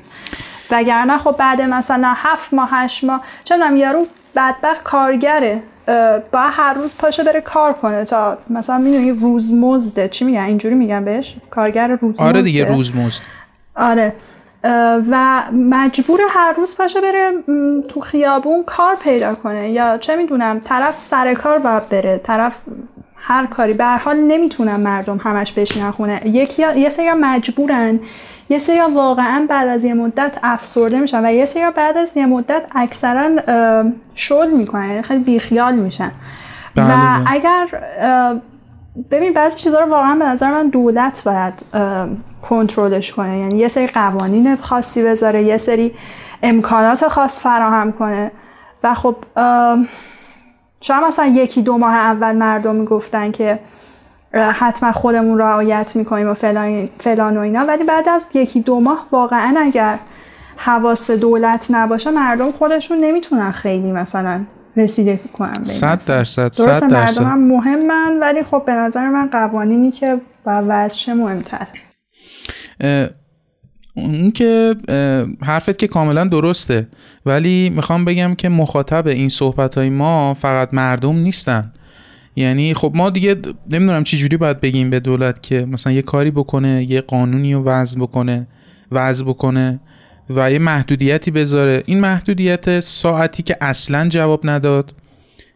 وگرنه خب بعد مثلا هفت ماه هشت ماه چون یارو بدبخت کارگره با هر روز پاشه بره کار کنه تا مثلا می‌دونی روز مزده چی میگن؟ اینجوری میگن بهش؟ کارگر روز آره دیگه روز مزد آره. و مجبور هر روز پاشه بره تو خیابون کار پیدا کنه. یا چه می‌دونم طرف سر کار باید بره. طرف هر کاری. به حال نمی‌تونن مردم همش بشینن خونه. یکی یه سری مجبورن. یه سری واقعا بعد از یه مدت افسرده میشن و یه سری بعد از یه مدت اکثرا شل می‌کنن. یعنی خیلی بیخیال میشن. و بله، بله. اگر ببین بعضی چیزا رو واقعا به نظر من دولت باید کنترلش کنه. یعنی یه سری قوانین خاصی بذاره یه سری امکانات خاص فراهم کنه. و خب شاید مثلا یکی دو ماه اول مردم می‌گفتن که حتما خودمون رعایت می‌کنیم و فلان, فلان و اینا. ولی بعد از یکی دو ماه واقعا اگر حواس دولت نباشه مردم خودشون نمی‌تونن خیلی مثلا رسیده کنن صد درصد صد درصد. مردم هم مهمن ولی خب به نظر من قوانینی که با وضعش مهمتر اون که حرفت که کاملا درسته. ولی می‌خوام بگم که مخاطب این صحبت های ما فقط مردم نیستن. یعنی خب ما دیگه نمی‌دونم چی جوری باید بگیم به دولت که مثلا یه کاری بکنه یه قانونی رو وضع بکنه وضع بکنه و یه محدودیتی بذاره. این محدودیت ساعتی که اصلا جواب نداد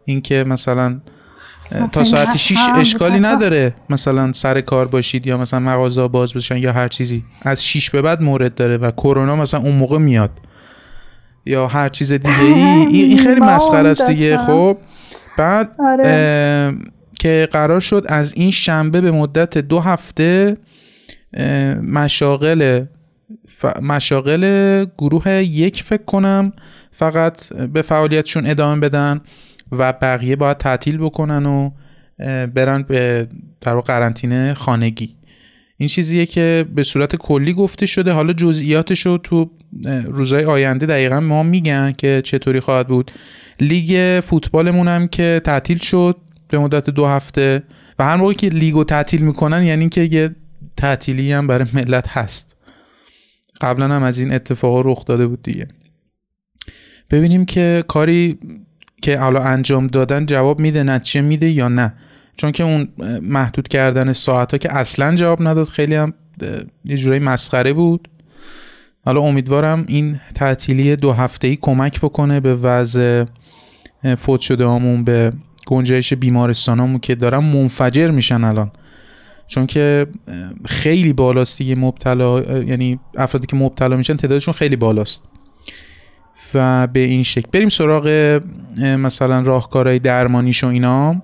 اینکه مثلا تا ساعت 6 اشکالی نداره. مثلا سر کار باشید یا مثلا مغازه باز بشن یا هر چیزی. از 6 به بعد مورد داره و کرونا مثلا اون موقع میاد. یا هر چیز دیگه ای این خیلی مسخره است دیگه. خب بعد آره. که قرار شد از این شنبه به مدت دو هفته مشاغل مشاغل گروه یک فکر کنم فقط به فعالیتشون ادامه بدن. و بقیه باید تعطیل بکنن و برن به در قرنطینه خانگی. این چیزیه که به صورت کلی گفته شده. حالا جزئیاتش رو تو روزهای آینده دقیقا ما میگن که چطوری خواهد بود. لیگ فوتبالمون هم که تعطیل شد به مدت دو هفته و هر موقعی که لیگو تعطیل می‌کنن یعنی که یه تعطیلی هم برای ملت هست. قبلا هم از این اتفاقا رخ داده بود دیگه. ببینیم که کاری که حالا انجام دادن جواب میده نتیجه میده یا نه. چون که اون محدود کردن ساعت ها که اصلا جواب نداد خیلی هم یه جورایی مسخره بود. حالا امیدوارم این تعطیلی دو هفته ای کمک بکنه به وضع فوت شده همون به گنجایش بیمارستانامون که دارن منفجر میشن الان. چون که خیلی بالاست دیگه مبتلا یعنی افرادی که مبتلا میشن تعدادشون خیلی بالاست. و به این شکل. بریم سراغ مثلا راهکارهای درمانیش و اینا.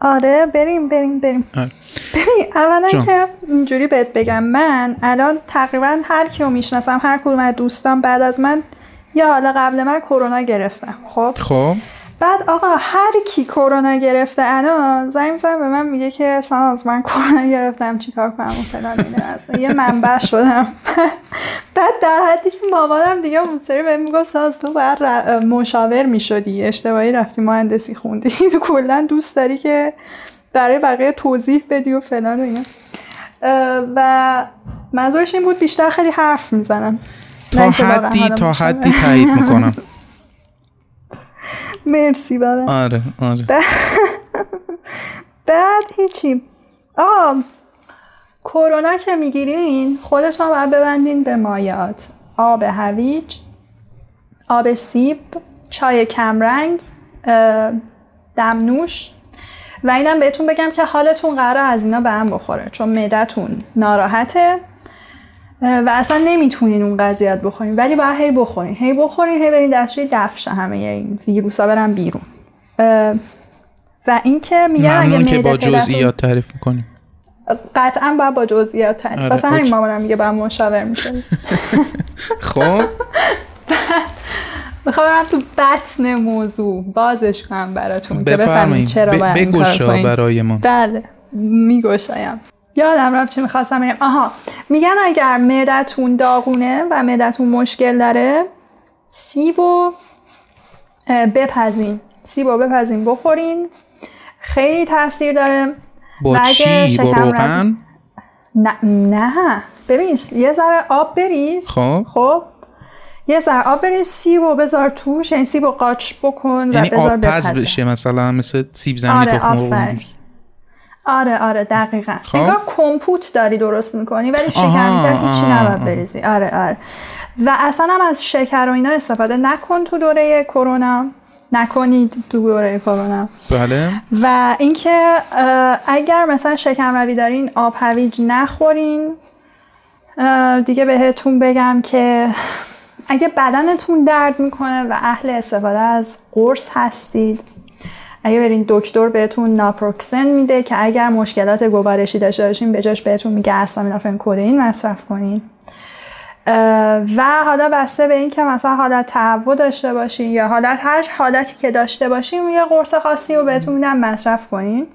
آره بریم بریم بریم. آره. ببین اولا که اینجوری بهت بگم من الان تقریبا هر کیو می‌شناسم هر کدوم از دوستان بعد از من یا حالا قبل من کرونا گرفتم خب؟ خب. بعد آقا هر کی کرونا گرفته الان زنگ می‌زنه به من میگه که ساناز من کرونا گرفتم چیکار کنم؟ و فلان یه منبع شدم. بعد در حدی که مامانم دیگه اون سری بهم می‌گفت ساز تو باید مشاور می‌شدی. اشتباهی رفتی مهندسی خوندی. تو کلا دوست داری که برای بقیه توضیح بدی و فلان و اینا. و منظورش این بود بیشتر خیلی حرف می‌زنم. تا حدی تا حدی تایید می‌کنم. مرسی بابا. آره آره. بعد هیچی. آه کرونا که می‌گیرین خودتون باید ببندین به مایات. آب هویج آب سیب چای کمرنگ دمنوش. و اینم بهتون بگم که حالتون قرار از اینا به هم بخوره چون معدتون ناراحته. و اصلا نمی‌تونین اون قضیت بخورین. ولی باید هی بخورین. هی بخورین هی برین دستشوی دفشه همه این ویروسا برن بیرون. و اینکه میگن اگه که با جزئیات تعریف می‌کنیم. قطعا باید با جزئیات تعریف. آره. واسه همین مامانم میگه باید مشاور میشه خب. می‌خوام تو بطن موضوع. بازش کنم براتون که بفهمید چرا بگوشا برای ما. بله میگوشایم. یادم رفت چی می‌خواستم بگم. آها میگن اگر معدتون داغونه و معدتون مشکل داره سیبو بپزین. سیبو بپزین بخورین. خیلی تاثیر داره. با چی؟ با روغن؟ نه نه. ببین یه ذره آب بریز. خب. خب. یه ذره آب بریز سیب و بذار توش یعنی سیب و قاچ بکن یعنی و بذار آب پز بشه مثلا مثل سیب زمینی آره تخم آره آره دقیقا. خب؟ انگار کمپوت داری درست می‌کنی ولی شکر هیچی نباید بریزی. آره آره. و اصلا هم از شکر و اینا استفاده نکن تو دوره کرونا. نکنید تو دوره کرونا. بله. و اینکه اگر مثلا شکم دارین آب هویج نخورین دیگه بهتون بگم که اگه بدنتون درد می‌کنه و اهل استفاده از قرص هستید اگه برین دکتر بهتون ناپروکسن میده که اگر مشکلات گوارشی داشته باشین به جاش بهتون میگه اسامینوفن کدئین مصرف کنین. و حالا بسته به این که مثلا حالت تهوع داشته باشین یا حالت هر حالتی که داشته باشین یه قرص خاصی رو بهتون میدن مصرف کنین.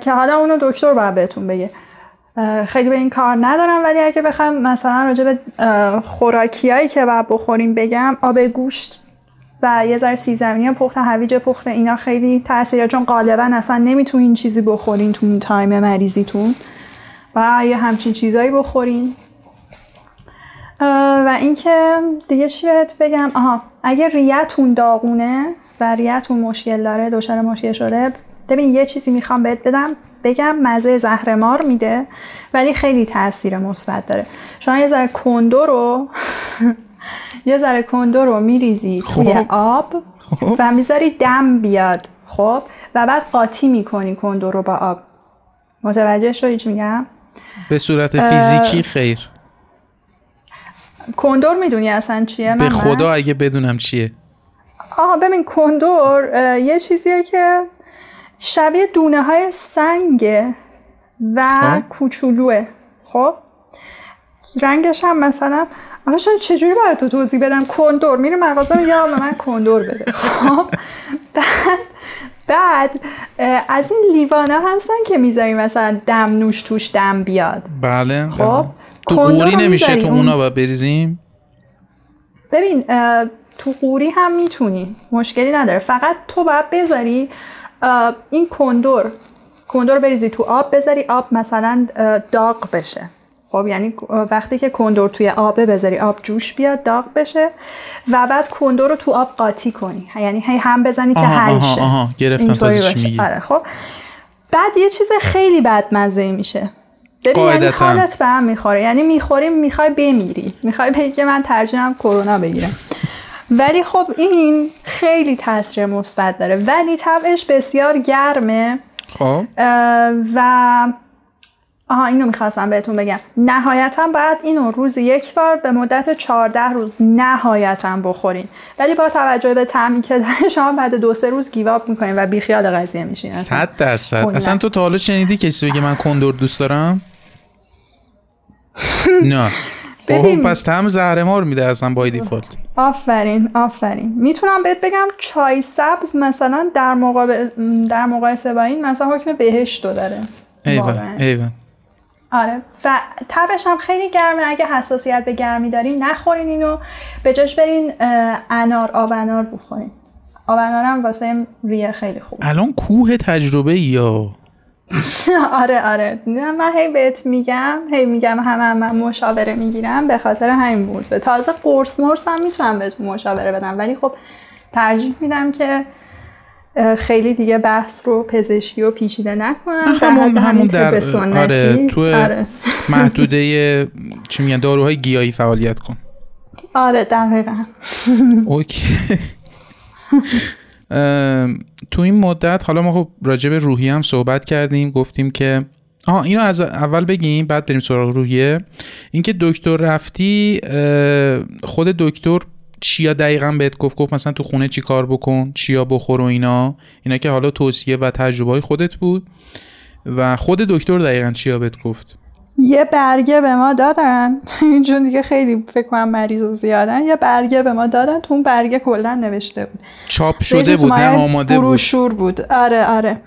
که حالا اونو دکتر باید بهتون بگه. خیلی به این کار ندارم ولی اگه بخوام مثلا راجع به خوراکیایی که باید بخوریم بگم آب گوشت و یه ذره سیب زمینی پخته هویج پخته اینا خیلی تاثیر داره چون غالبا اصلا نمی‌تونین چیزی بخورین تو این time مریضیتون. و یه همچین چیزایی بخورین. و اینکه دیگه چی بهت بگم؟ آها اگه ریه‌تون داغونه و ریتون مشکل داره دچار مشکل شده ببین یه چیزی می‌خوام بهت بدم بگم مزه زهرمار میده ولی خیلی تاثیر مثبت داره. شما یه ذره کندو رو یه ذره کندو رو میریزی توی خب. آب خب. و می‌ذاری دم بیاد خب؟ و بعد قاطی می‌کنی کندو رو با آب. متوجه شدی چی میگم؟ به صورت فیزیکی خیر. کندور می‌دونی اصلا چیه به خدا اگه بدونم چیه. آها ببین کندور یه چیزیه که شبیه دونه های سنگه و خب. کوچولوه خب؟ رنگش هم مثلا آشان چجوری برای تو توضیح بدم؟ کندور. میره مغازه میگه به من کندور بده. خب؟ بعد بعد از این لیوانه هستن که می‌ذاری مثلا دم نوش توش دم بیاد. بله. خب؟ بله. تو قوری نمیشه تو اونا باید بریزیم؟ ببین تو قوری هم می‌تونی. مشکلی نداره. فقط تو باید بذاری این کندور. کندور بریزی تو آب بذاری آب مثلا داغ بشه. خب یعنی وقتی که کندور توی آبه بذاری آب جوش بیاد داغ بشه و بعد کندور رو تو آب قاطی کنی. یعنی هی هم بزنی که حل شه. گرفتم میگی. آره خب. بعد یه چیز خیلی بدمزه میشه. ببین یعنی حالت به هم می‌خوره. یعنی می‌خوری می‌خوای بمیری. می‌خوای بگی که من ترجیحم کرونا بگیرم. ولی خب این خیلی تاثیر مثبت داره. ولی طبعش بسیار گرمه. خب. و آها اینو می‌خواستم بهتون بگم. نهایتا باید اینو روز یک بار به مدت 14 روز نهایتا بخورین. ولی با توجه به تعمی که داره شما بعد دو سه روز گیواب می‌کنین و بیخیال قضیه میشین. صد درصد. اصلا تو تا حالا شنیدی کسی بگه من کندور دوست دارم؟ نه. خب پس تم زهرمار میده اصلا بای دیفالت آفرین آفرین. می‌تونم بهت بگم چای سبز مثلا در در مقایسه با این مثلا حکم بهشت داره. ایوان ایوان. آره. و تبش هم خیلی گرمه. اگه حساسیت به گرمی دارین نخورین اینو. به جاش برین انار آب انار بخورین. آبنارم واسه ریه خیلی خوب. الان کوه تجربه یا؟ آره آره. من هی بهت میگم هی میگم همه من مشاوره می‌گیرم به خاطر همین موضوع تازه قرص مرس هم می‌تونم بهت مشاوره بدم. ولی خب ترجیح میدم که خیلی دیگه بحث رو پزشکی و پیچیده نکنم. همون همون در آره تو آره. محدوده چی میگن داروهای گیاهی فعالیت کن. آره دقیقا. اوکی. تو این مدت حالا ما خب راجع به روحی هم صحبت کردیم گفتیم که آها اینو از اول بگیم بعد بریم سراغ روحیه. اینکه دکتر رفتی خود دکتر چیا دقیقا بهت گفت گفت مثلا تو خونه چی کار بکن چیا بخور و اینا. اینا که حالا توصیه و تجربه های خودت بود. و خود دکتر دقیقا چیا بهت گفت؟ یه برگه به ما دادن. چون دیگه خیلی فکر کنم مریض و زیادن. یه برگه به ما دادن. تو اون برگه کلا نوشته بود. چاپ شده بود نه آماده بود. بود. آره آره.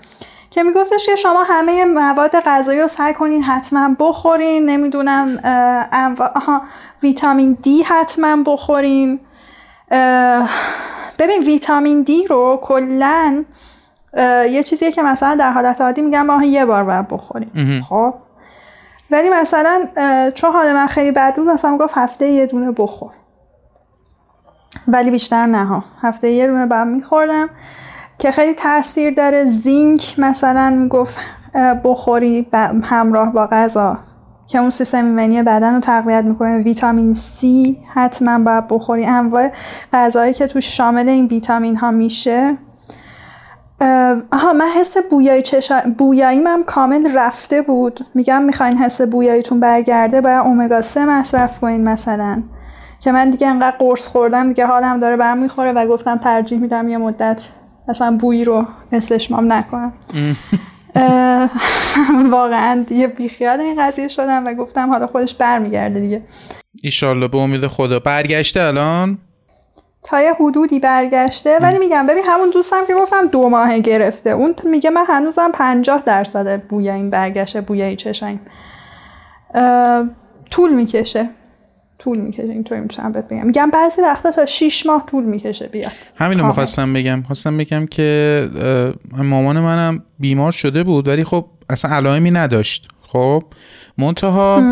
که میگفتش که شما همه مواد غذایی رو سعی کنین حتما بخورین. نمی‌دونم ویتامین دی حتما بخورین. ببین ویتامین دی رو کلا یه چیزیه که مثلا در حالت عادی میگم ماه یه بار باید بخوریم. خب؟ ولی مثلا چون حال من خیلی بد بود مثلا گفت هفته یه دونه بخور. ولی بیشتر نه ها. هفته یه دونه باید میخوردم. که خیلی تاثیر داره. زینک مثلا می‌گفت بخوری همراه با غذا. که اون سیستم ایمنی بدن رو تقویت می‌کنه. ویتامین C حتما باید بخوری. انواع غذایی که تو شامل این ویتامین ها میشه آها من حس بویایی چشا... بویایی من کامل رفته بود. میگم می‌خواین حس بویاییتون برگرده باید اومگا 3 مصرف کنین مثلا. که من دیگه انقدر قرص خوردم دیگه حالم داره برم می‌خوره و گفتم ترجیح میدم یه مدت مثلا بویی رو استشمام نکنم. واقعا یه بیخیال این قضیه شدم و گفتم حالا خودش برمیگرده دیگه. ایشالله به امید خدا. برگشته الان؟ تا یه حدودی برگشته ولی میگم ببین همون دوستم که گفتم دو ماه گرفته. اون میگه من هنوزم پنجاه درصد بوی این برگشته بوی چشایم طول می‌کشه. طول می‌کشه اینطوری می‌تونم بهت بگم. میگم بعضی وقتا تا 6 ماه طول می‌کشه بیاد. همینو می‌خواستم بگم. خواستم بگم که مامان منم بیمار شده بود ولی خب اصلا علائمی نداشت. خب منتها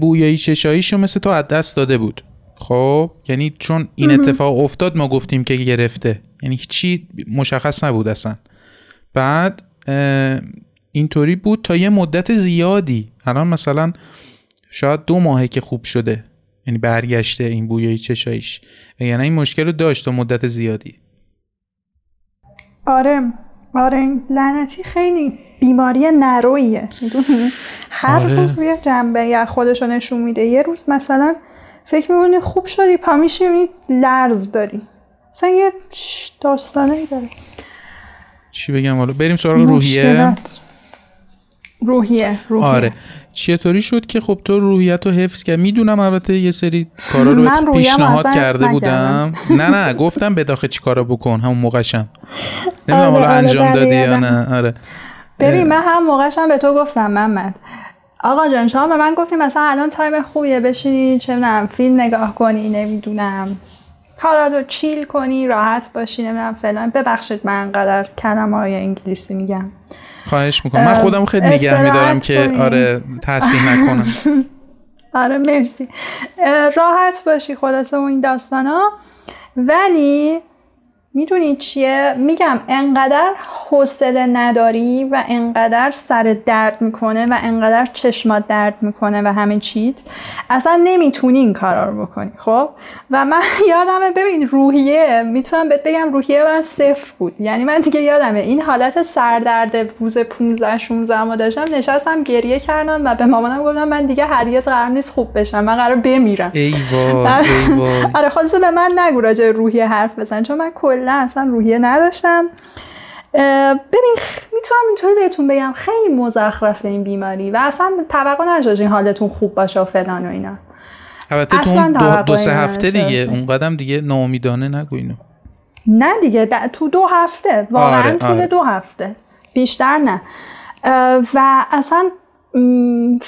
بویایی چشاییشو مثل تو از دست داده بود. خب یعنی چون این اتفاق افتاد ما گفتیم که گرفته. یعنی چی مشخص نبود اصلا. بعد اینطوری بود تا یه مدت زیادی. الان مثلا شاید دو ماهه که خوب شده. یعنی برگشته این بویای چشایش یعنی این مشکل رو داشت تا مدت زیادی. آره آره لعنتی خیلی بیماری نرویه. هر آره. روز یه جنبه یا خودشو نشون میده. یه روز مثلا فکر می‌کنی خوب شدی پا میشی لرز داری. مثلا یه داستانه داره. چی بگم؟ حالا بریم سراغ روحیه. روحیه روحیه. آره. چطوری شد که خب تو روحیت رو حفظ کرد می‌دونم البته یه سری کارا رو پیشنهاد کرده بودم. نه نه گفتم به داخل چی کارا بکن همون موقعشم. نمی‌دونم حالا آره، انجام دادی یا نه. آره. ببین من هم موقعشم به تو گفتم محمد. آقا جان شما به من گفتیم مثلا الان تایم خوبیه بشینی چه می‌دونم فیلم نگاه کنی نمی‌دونم. کارات رو چیل کنی راحت باشی نمی‌دونم فلان. ببخشید من انقدر کلمه های انگلیسی میگم. خواهش می‌کنم. من خودم خیلی نگه میدارم که آره تحصیل نکنم. آره مرسی. راحت باشی خلاصه این داستان ها ولی می‌دونی چیه؟ میگم انقدر حوصله نداری و انقدر سر درد می‌کنه و انقدر چشمات درد می‌کنه و همه چیت. اصلا نمی‌تونی این کارا رو بکنی خب؟ و من یادمه ببین روحیه می‌تونم بهت بگم روحیه من صفر بود. یعنی من دیگه یادمه این حالت سردرد روز 15 16 ما داشتم نشستم گریه کردم و به مامانم گفتم من دیگه هرگز قرار نیست خوب بشم من قرار بمیرم. ای وای آره خلاص به من نگو راجع روحیه حرف بزن چون من کلا اصلا روحیه نداشتم. ببین می‌تونم اینطوری بهتون بگم خیلی مزخرف این بیماری و اصلا توقع نداشتین حالتون خوب باشه و فلان و اینا. البته تو دو, دو سه هفته دیگه اون قدم دیگه ناامیدانه نگو اینو. نه دیگه تو دو هفته واقعا آره، آره. دو هفته. بیشتر نه. و اصلا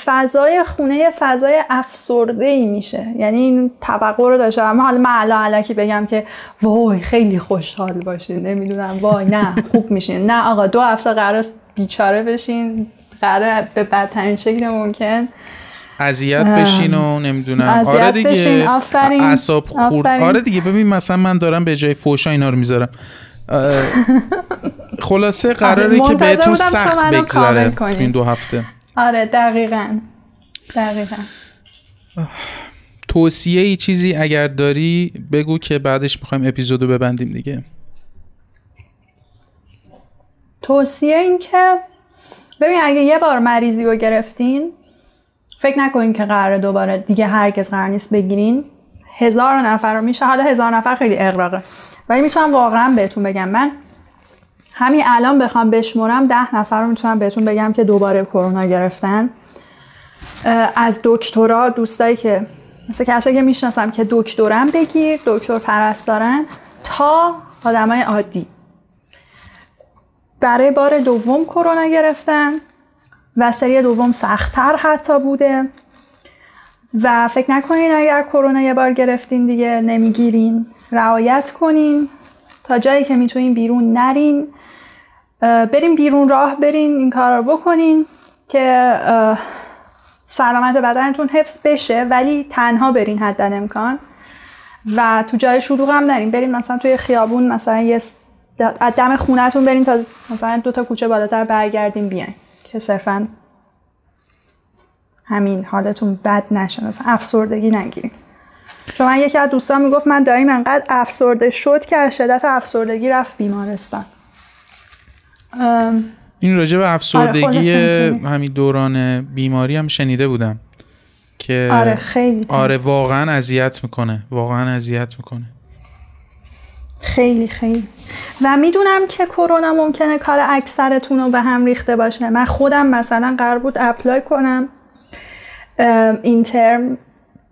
فضای خونه فضای افسرده ای میشه. یعنی این توقع رو داشته اما حالا من علا علکی بگم که وای خیلی خوشحال باشین. نمی‌دونم. وای نه خوب میشین. نه آقا دو هفته قرار بیچاره بشین. قرار به بدترین شکل ممکن. اذیت بشین و نمی‌دونم. آره دیگه. اعصاب خورد. آره دیگه. ببین مثلا من دارم به جای فوشا اینا رو می‌ذارم. خلاصه قراره که بهتون سخت بگذره تو این دو هفته. آره دقیقا. دقیقا. توصیه ای چیزی اگر داری بگو که بعدش می‌خوایم اپیزودو ببندیم دیگه. توصیه این که ببین اگه یه بار مریضی رو گرفتین فکر نکنین که قراره دوباره دیگه هرگز قرار نیست بگیرین. هزار نفر رو میشه حالا هزار نفر خیلی اقراقه ولی می‌تونم واقعا بهتون بگم. من همین الان بخوام بشمرم ده نفر رو می‌تونم بهتون بگم که دوباره کرونا گرفتن. از دکترا دوستایی که مثل کسایی که می‌شناسم که دکترم بگیر دکتر پرستارن تا آدمای عادی. برای بار دوم کرونا گرفتن و سری دوم سختتر حتی بوده. و فکر نکنین اگر کرونا یه بار گرفتین دیگه نمی‌گیرین. رعایت کنین. تا جایی که می‌تونین بیرون نرین. بریم بیرون راه برین این کار رو بکنین که سلامت بدنتون حفظ بشه ولی تنها برین حد امکان. و تو جای شلوغ هم نرین بریم مثلا توی خیابون مثلا یه دم خونهتون بریم تا مثلا دو تا کوچه بالاتر برگردیم بیاین که صرفا همین حالتون بد نشه مثلا افسردگی نگیریم چون یکی از دوستان می‌گفت من داریم انقدر افسرده شد که از شدت افسردگی رفت بیمارستان. این راجع به افسردگی آره همین دوران بیماری هم شنیده بودم که آره خیلی آره واقعا اذیت می‌کنه واقعا اذیت می‌کنه. خیلی خیلی. و می‌دونم که کرونا ممکنه کار اکثرتون رو به هم ریخته باشه. من خودم مثلا قرار بود اپلای کنم این ترم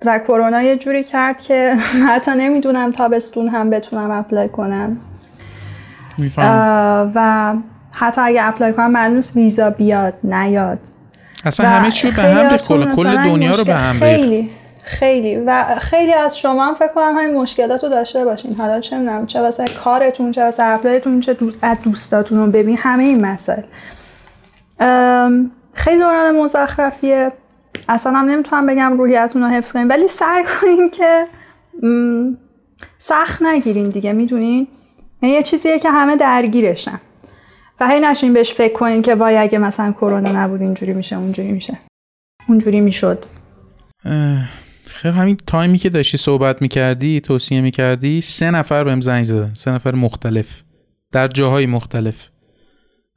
و کرونا یه جوری کرد که حتی نمی‌دونم تابستون هم بتونم apply کنم. و حتی اگه apply کنم معلوم ویزا بیاد نیاد. اصلا همه چی به هم ریخت کل دنیا رو به هم خیلی خیلی. و خیلی از شما هم فکر کنم همین مشکلات رو داشته باشین. حالا چه می‌دونم چه واسه کارتون چه واسه apply تون چه دوست دوستاتون رو ببین. همه این مسائل. خیلی دوران مزخرفیه. اصلا هم نمی‌تونم بگم روحیتون رو حفظ کنین. ولی سعی کنین که سخت نگیرین دیگه. می‌دونین؟ یعنی یه چیزیه که همه درگیرشن. و هی نشین بهش فکر کنین که وای اگه مثلا کرونا نبود اینجوری میشه اونجوری میشه. اونجوری می‌شد. خیر همین تایمی که داشتی صحبت می‌کردی توصیه می‌کردی سه نفر بهم زنگ زدن سه نفر مختلف در جاهای مختلف.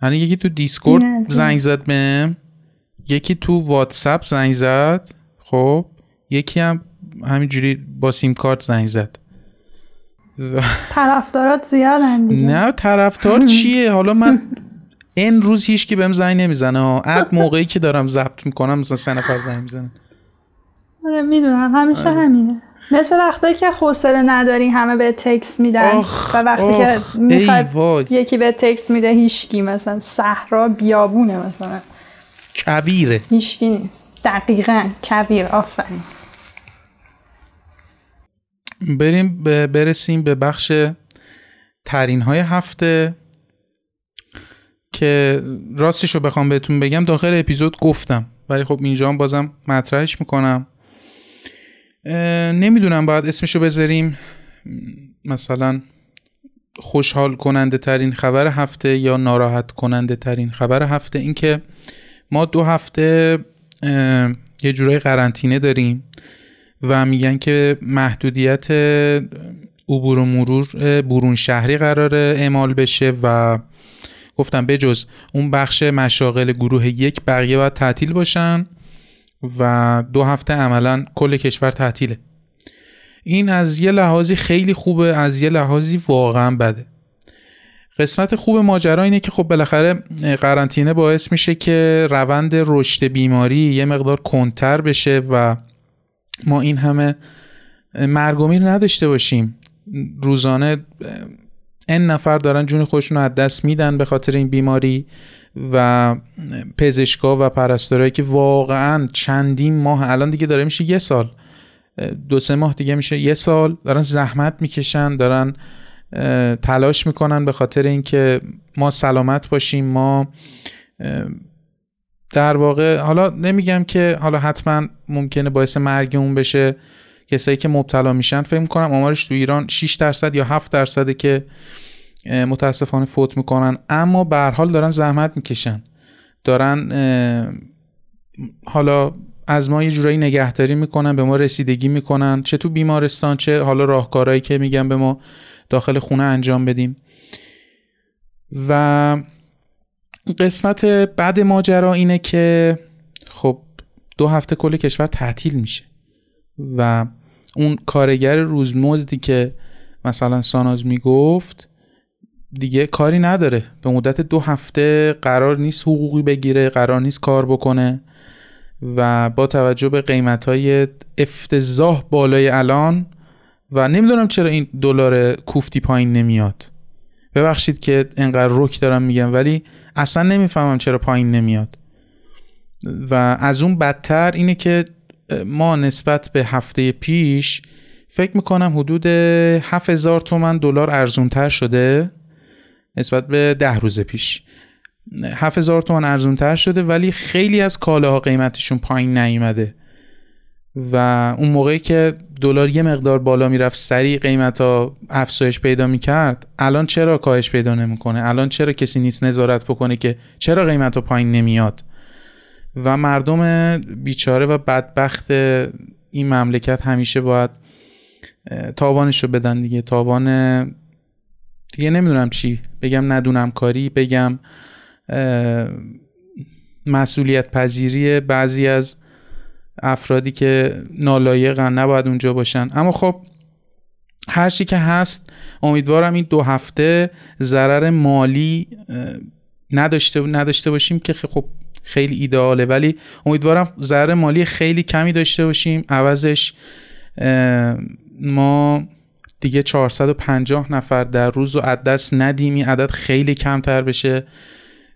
یعنی یکی تو دیسکورد زنگ زد بهم یکی تو واتساپ زنگ زد خب یکی هم همینجوری با سیم کارت زنگ زد. طرفدارات زیادن دیگه. نه طرفدار چیه؟ حالا من این روز هیچ کی بهم زنگ نمی‌زنه. اد موقعی که دارم ضبط می‌کنم مثلا سه نفر زنگ می‌زنن. آره می‌دونم. همیشه آره. همینه. مثل وقتی که حوصله نداری همه به تکس میدن و وقتی که می‌خواد یکی به تکس میده هیچکی مثلا صحرا بیابونه مثلا. کویره. هیچکی نیست. دقیقا کویر. آفرین. بریم برسیم به بخش ترین های هفته که راستش رو بخوام بهتون بگم. داخل اپیزود گفتم ولی خب اینجا هم بازم مطرحش می‌کنم. نمی‌دونم باید اسمشو بذاریم. مثلا خوشحال کننده ترین خبر هفته یا ناراحت کننده ترین خبر هفته. اینکه ما دو هفته یه جورای قرنطینه داریم. و میگن که محدودیت عبور و مرور برون شهری قرار اعمال بشه و گفتم بجز اون بخش مشاغل گروه یک بقیه باید تعطیل باشن و دو هفته عملا کل کشور تعطیله. این از یه لحاظی خیلی خوبه از یه لحاظی واقعا بده. قسمت خوب ماجرا اینه که خب بالاخره قرنطینه باعث میشه که روند رشد بیماری یه مقدار کنتر بشه و ما این همه مرگومیر نداشته باشیم. روزانه ان نفر دارن جون خودشون رو از دست میدن به خاطر این بیماری و پزشکا و پرستارایی که واقعا چندین ماه الان دیگه داره میشه یه سال. دو سه ماه دیگه میشه یه سال. دارن زحمت می‌کشن دارن تلاش می‌کنن به خاطر اینکه ما سلامت باشیم ما در واقع حالا نمیگم که حالا حتما ممکنه باعث مرگ اون بشه. کسایی که مبتلا میشن فکر می‌کنم آمارش تو ایران 6 درصد یا 7 درصده که متاسفانه فوت می‌کنن. اما به حال دارن زحمت می‌کشن. دارن حالا از ما یه جورایی نگهداری می‌کنن به ما رسیدگی می‌کنن. چه تو بیمارستان چه حالا راهکارهایی که میگن به ما داخل خونه انجام بدیم. و قسمت بعد ماجرا اینه که خب دو هفته کل کشور تعطیل میشه و اون کارگر روزمزدی که مثلا ساناز می‌گفت دیگه کاری نداره. به مدت دو هفته قرار نیست حقوقی بگیره قرار نیست کار بکنه و با توجه به قیمت های افتضاح بالای الان و نمی‌دونم چرا این دلار کوفتی پایین نمیاد. ببخشید که انقدر رک دارم میگم ولی اصلا نمی‌فهمم چرا پایین نمیاد. و از اون بدتر اینه که ما نسبت به هفته پیش فکر می‌کنم حدود 7000 تومن دلار ارزونتر شده نسبت به ده روز پیش. 7000 تومن ارزونتر شده ولی خیلی از کالاها قیمتشون پایین نیومده. و اون موقعی که دلار یه مقدار بالا می‌رفت سریع قیمت ها افزایش پیدا می‌کرد الان چرا کاهش پیدا نمی‌کنه؟ الان چرا کسی نیست نظارت بکنه که چرا قیمت ها پایین نمیاد؟ و مردم بیچاره و بدبخت این مملکت همیشه باید تاوانش رو بدن دیگه. تاوان دیگه نمی‌دونم چی. بگم ندونم کاری بگم مسئولیت پذیری بعضی از افرادی که نالایقن نباید اونجا باشن. اما خب هر چی که هست امیدوارم این دو هفته ضرر مالی نداشته نداشته باشیم که خب خیلی ایدئاله ولی امیدوارم ضرر مالی خیلی کمی داشته باشیم. عوضش ما دیگه 450 نفر در روز و دست ندیم. این عدد خیلی کمتر بشه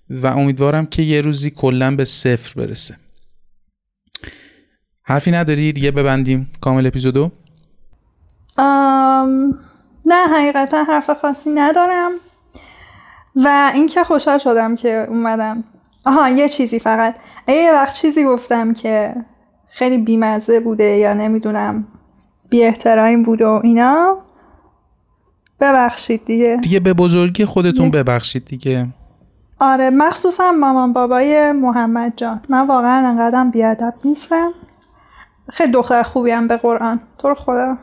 و امیدوارم که یه روزی کلا به صفر برسه. حرفی نداری؟ دیگه ببندیم کامل اپیزودو. نه حقیقتا حرف خاصی ندارم. و اینکه خوشحال شدم که اومدم. آها یه چیزی فقط. اگه یه وقت چیزی گفتم که خیلی بیمزه بوده یا نمی‌دونم بی احترامی بوده و اینا. ببخشید دیگه. دیگه به بزرگی خودتون ببخشید دیگه. آره مخصوصا مامان بابای محمد جان. من واقعا انقدرم بیادب نیستم. خیلی دختر خوبی هم به قرآن. تو رو خدا.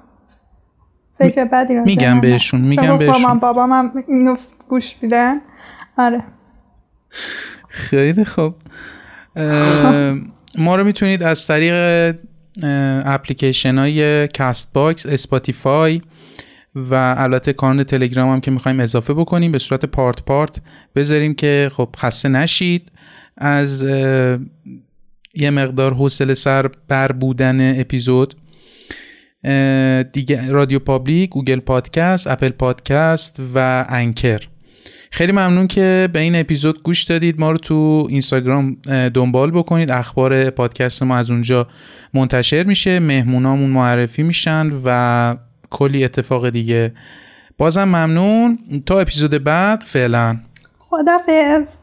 فکر بدی میگم بهشون میگم بهشون. مامان بابا من اینو گوش میدن آره. خیلی خوب. ما رو می‌تونید از طریق اپلیکیشن های کاست باکس اسپاتیفای و البته کانال تلگرام هم که می‌خوایم اضافه بکنیم به صورت part part بذاریم که خب خسته نشید. از یه مقدار حوصله سر بر بودن اپیزود. دیگه RadioPublic Google Podcast Apple Podcast و Anchor. خیلی ممنون که به این اپیزود گوش دادید. ما رو تو اینستاگرام دنبال بکنید. اخبار پادکست ما از اونجا منتشر میشه. مهمونامون معرفی میشن و کلی اتفاق دیگه. بازم ممنون. تا اپیزود بعد فعلا. خدافظ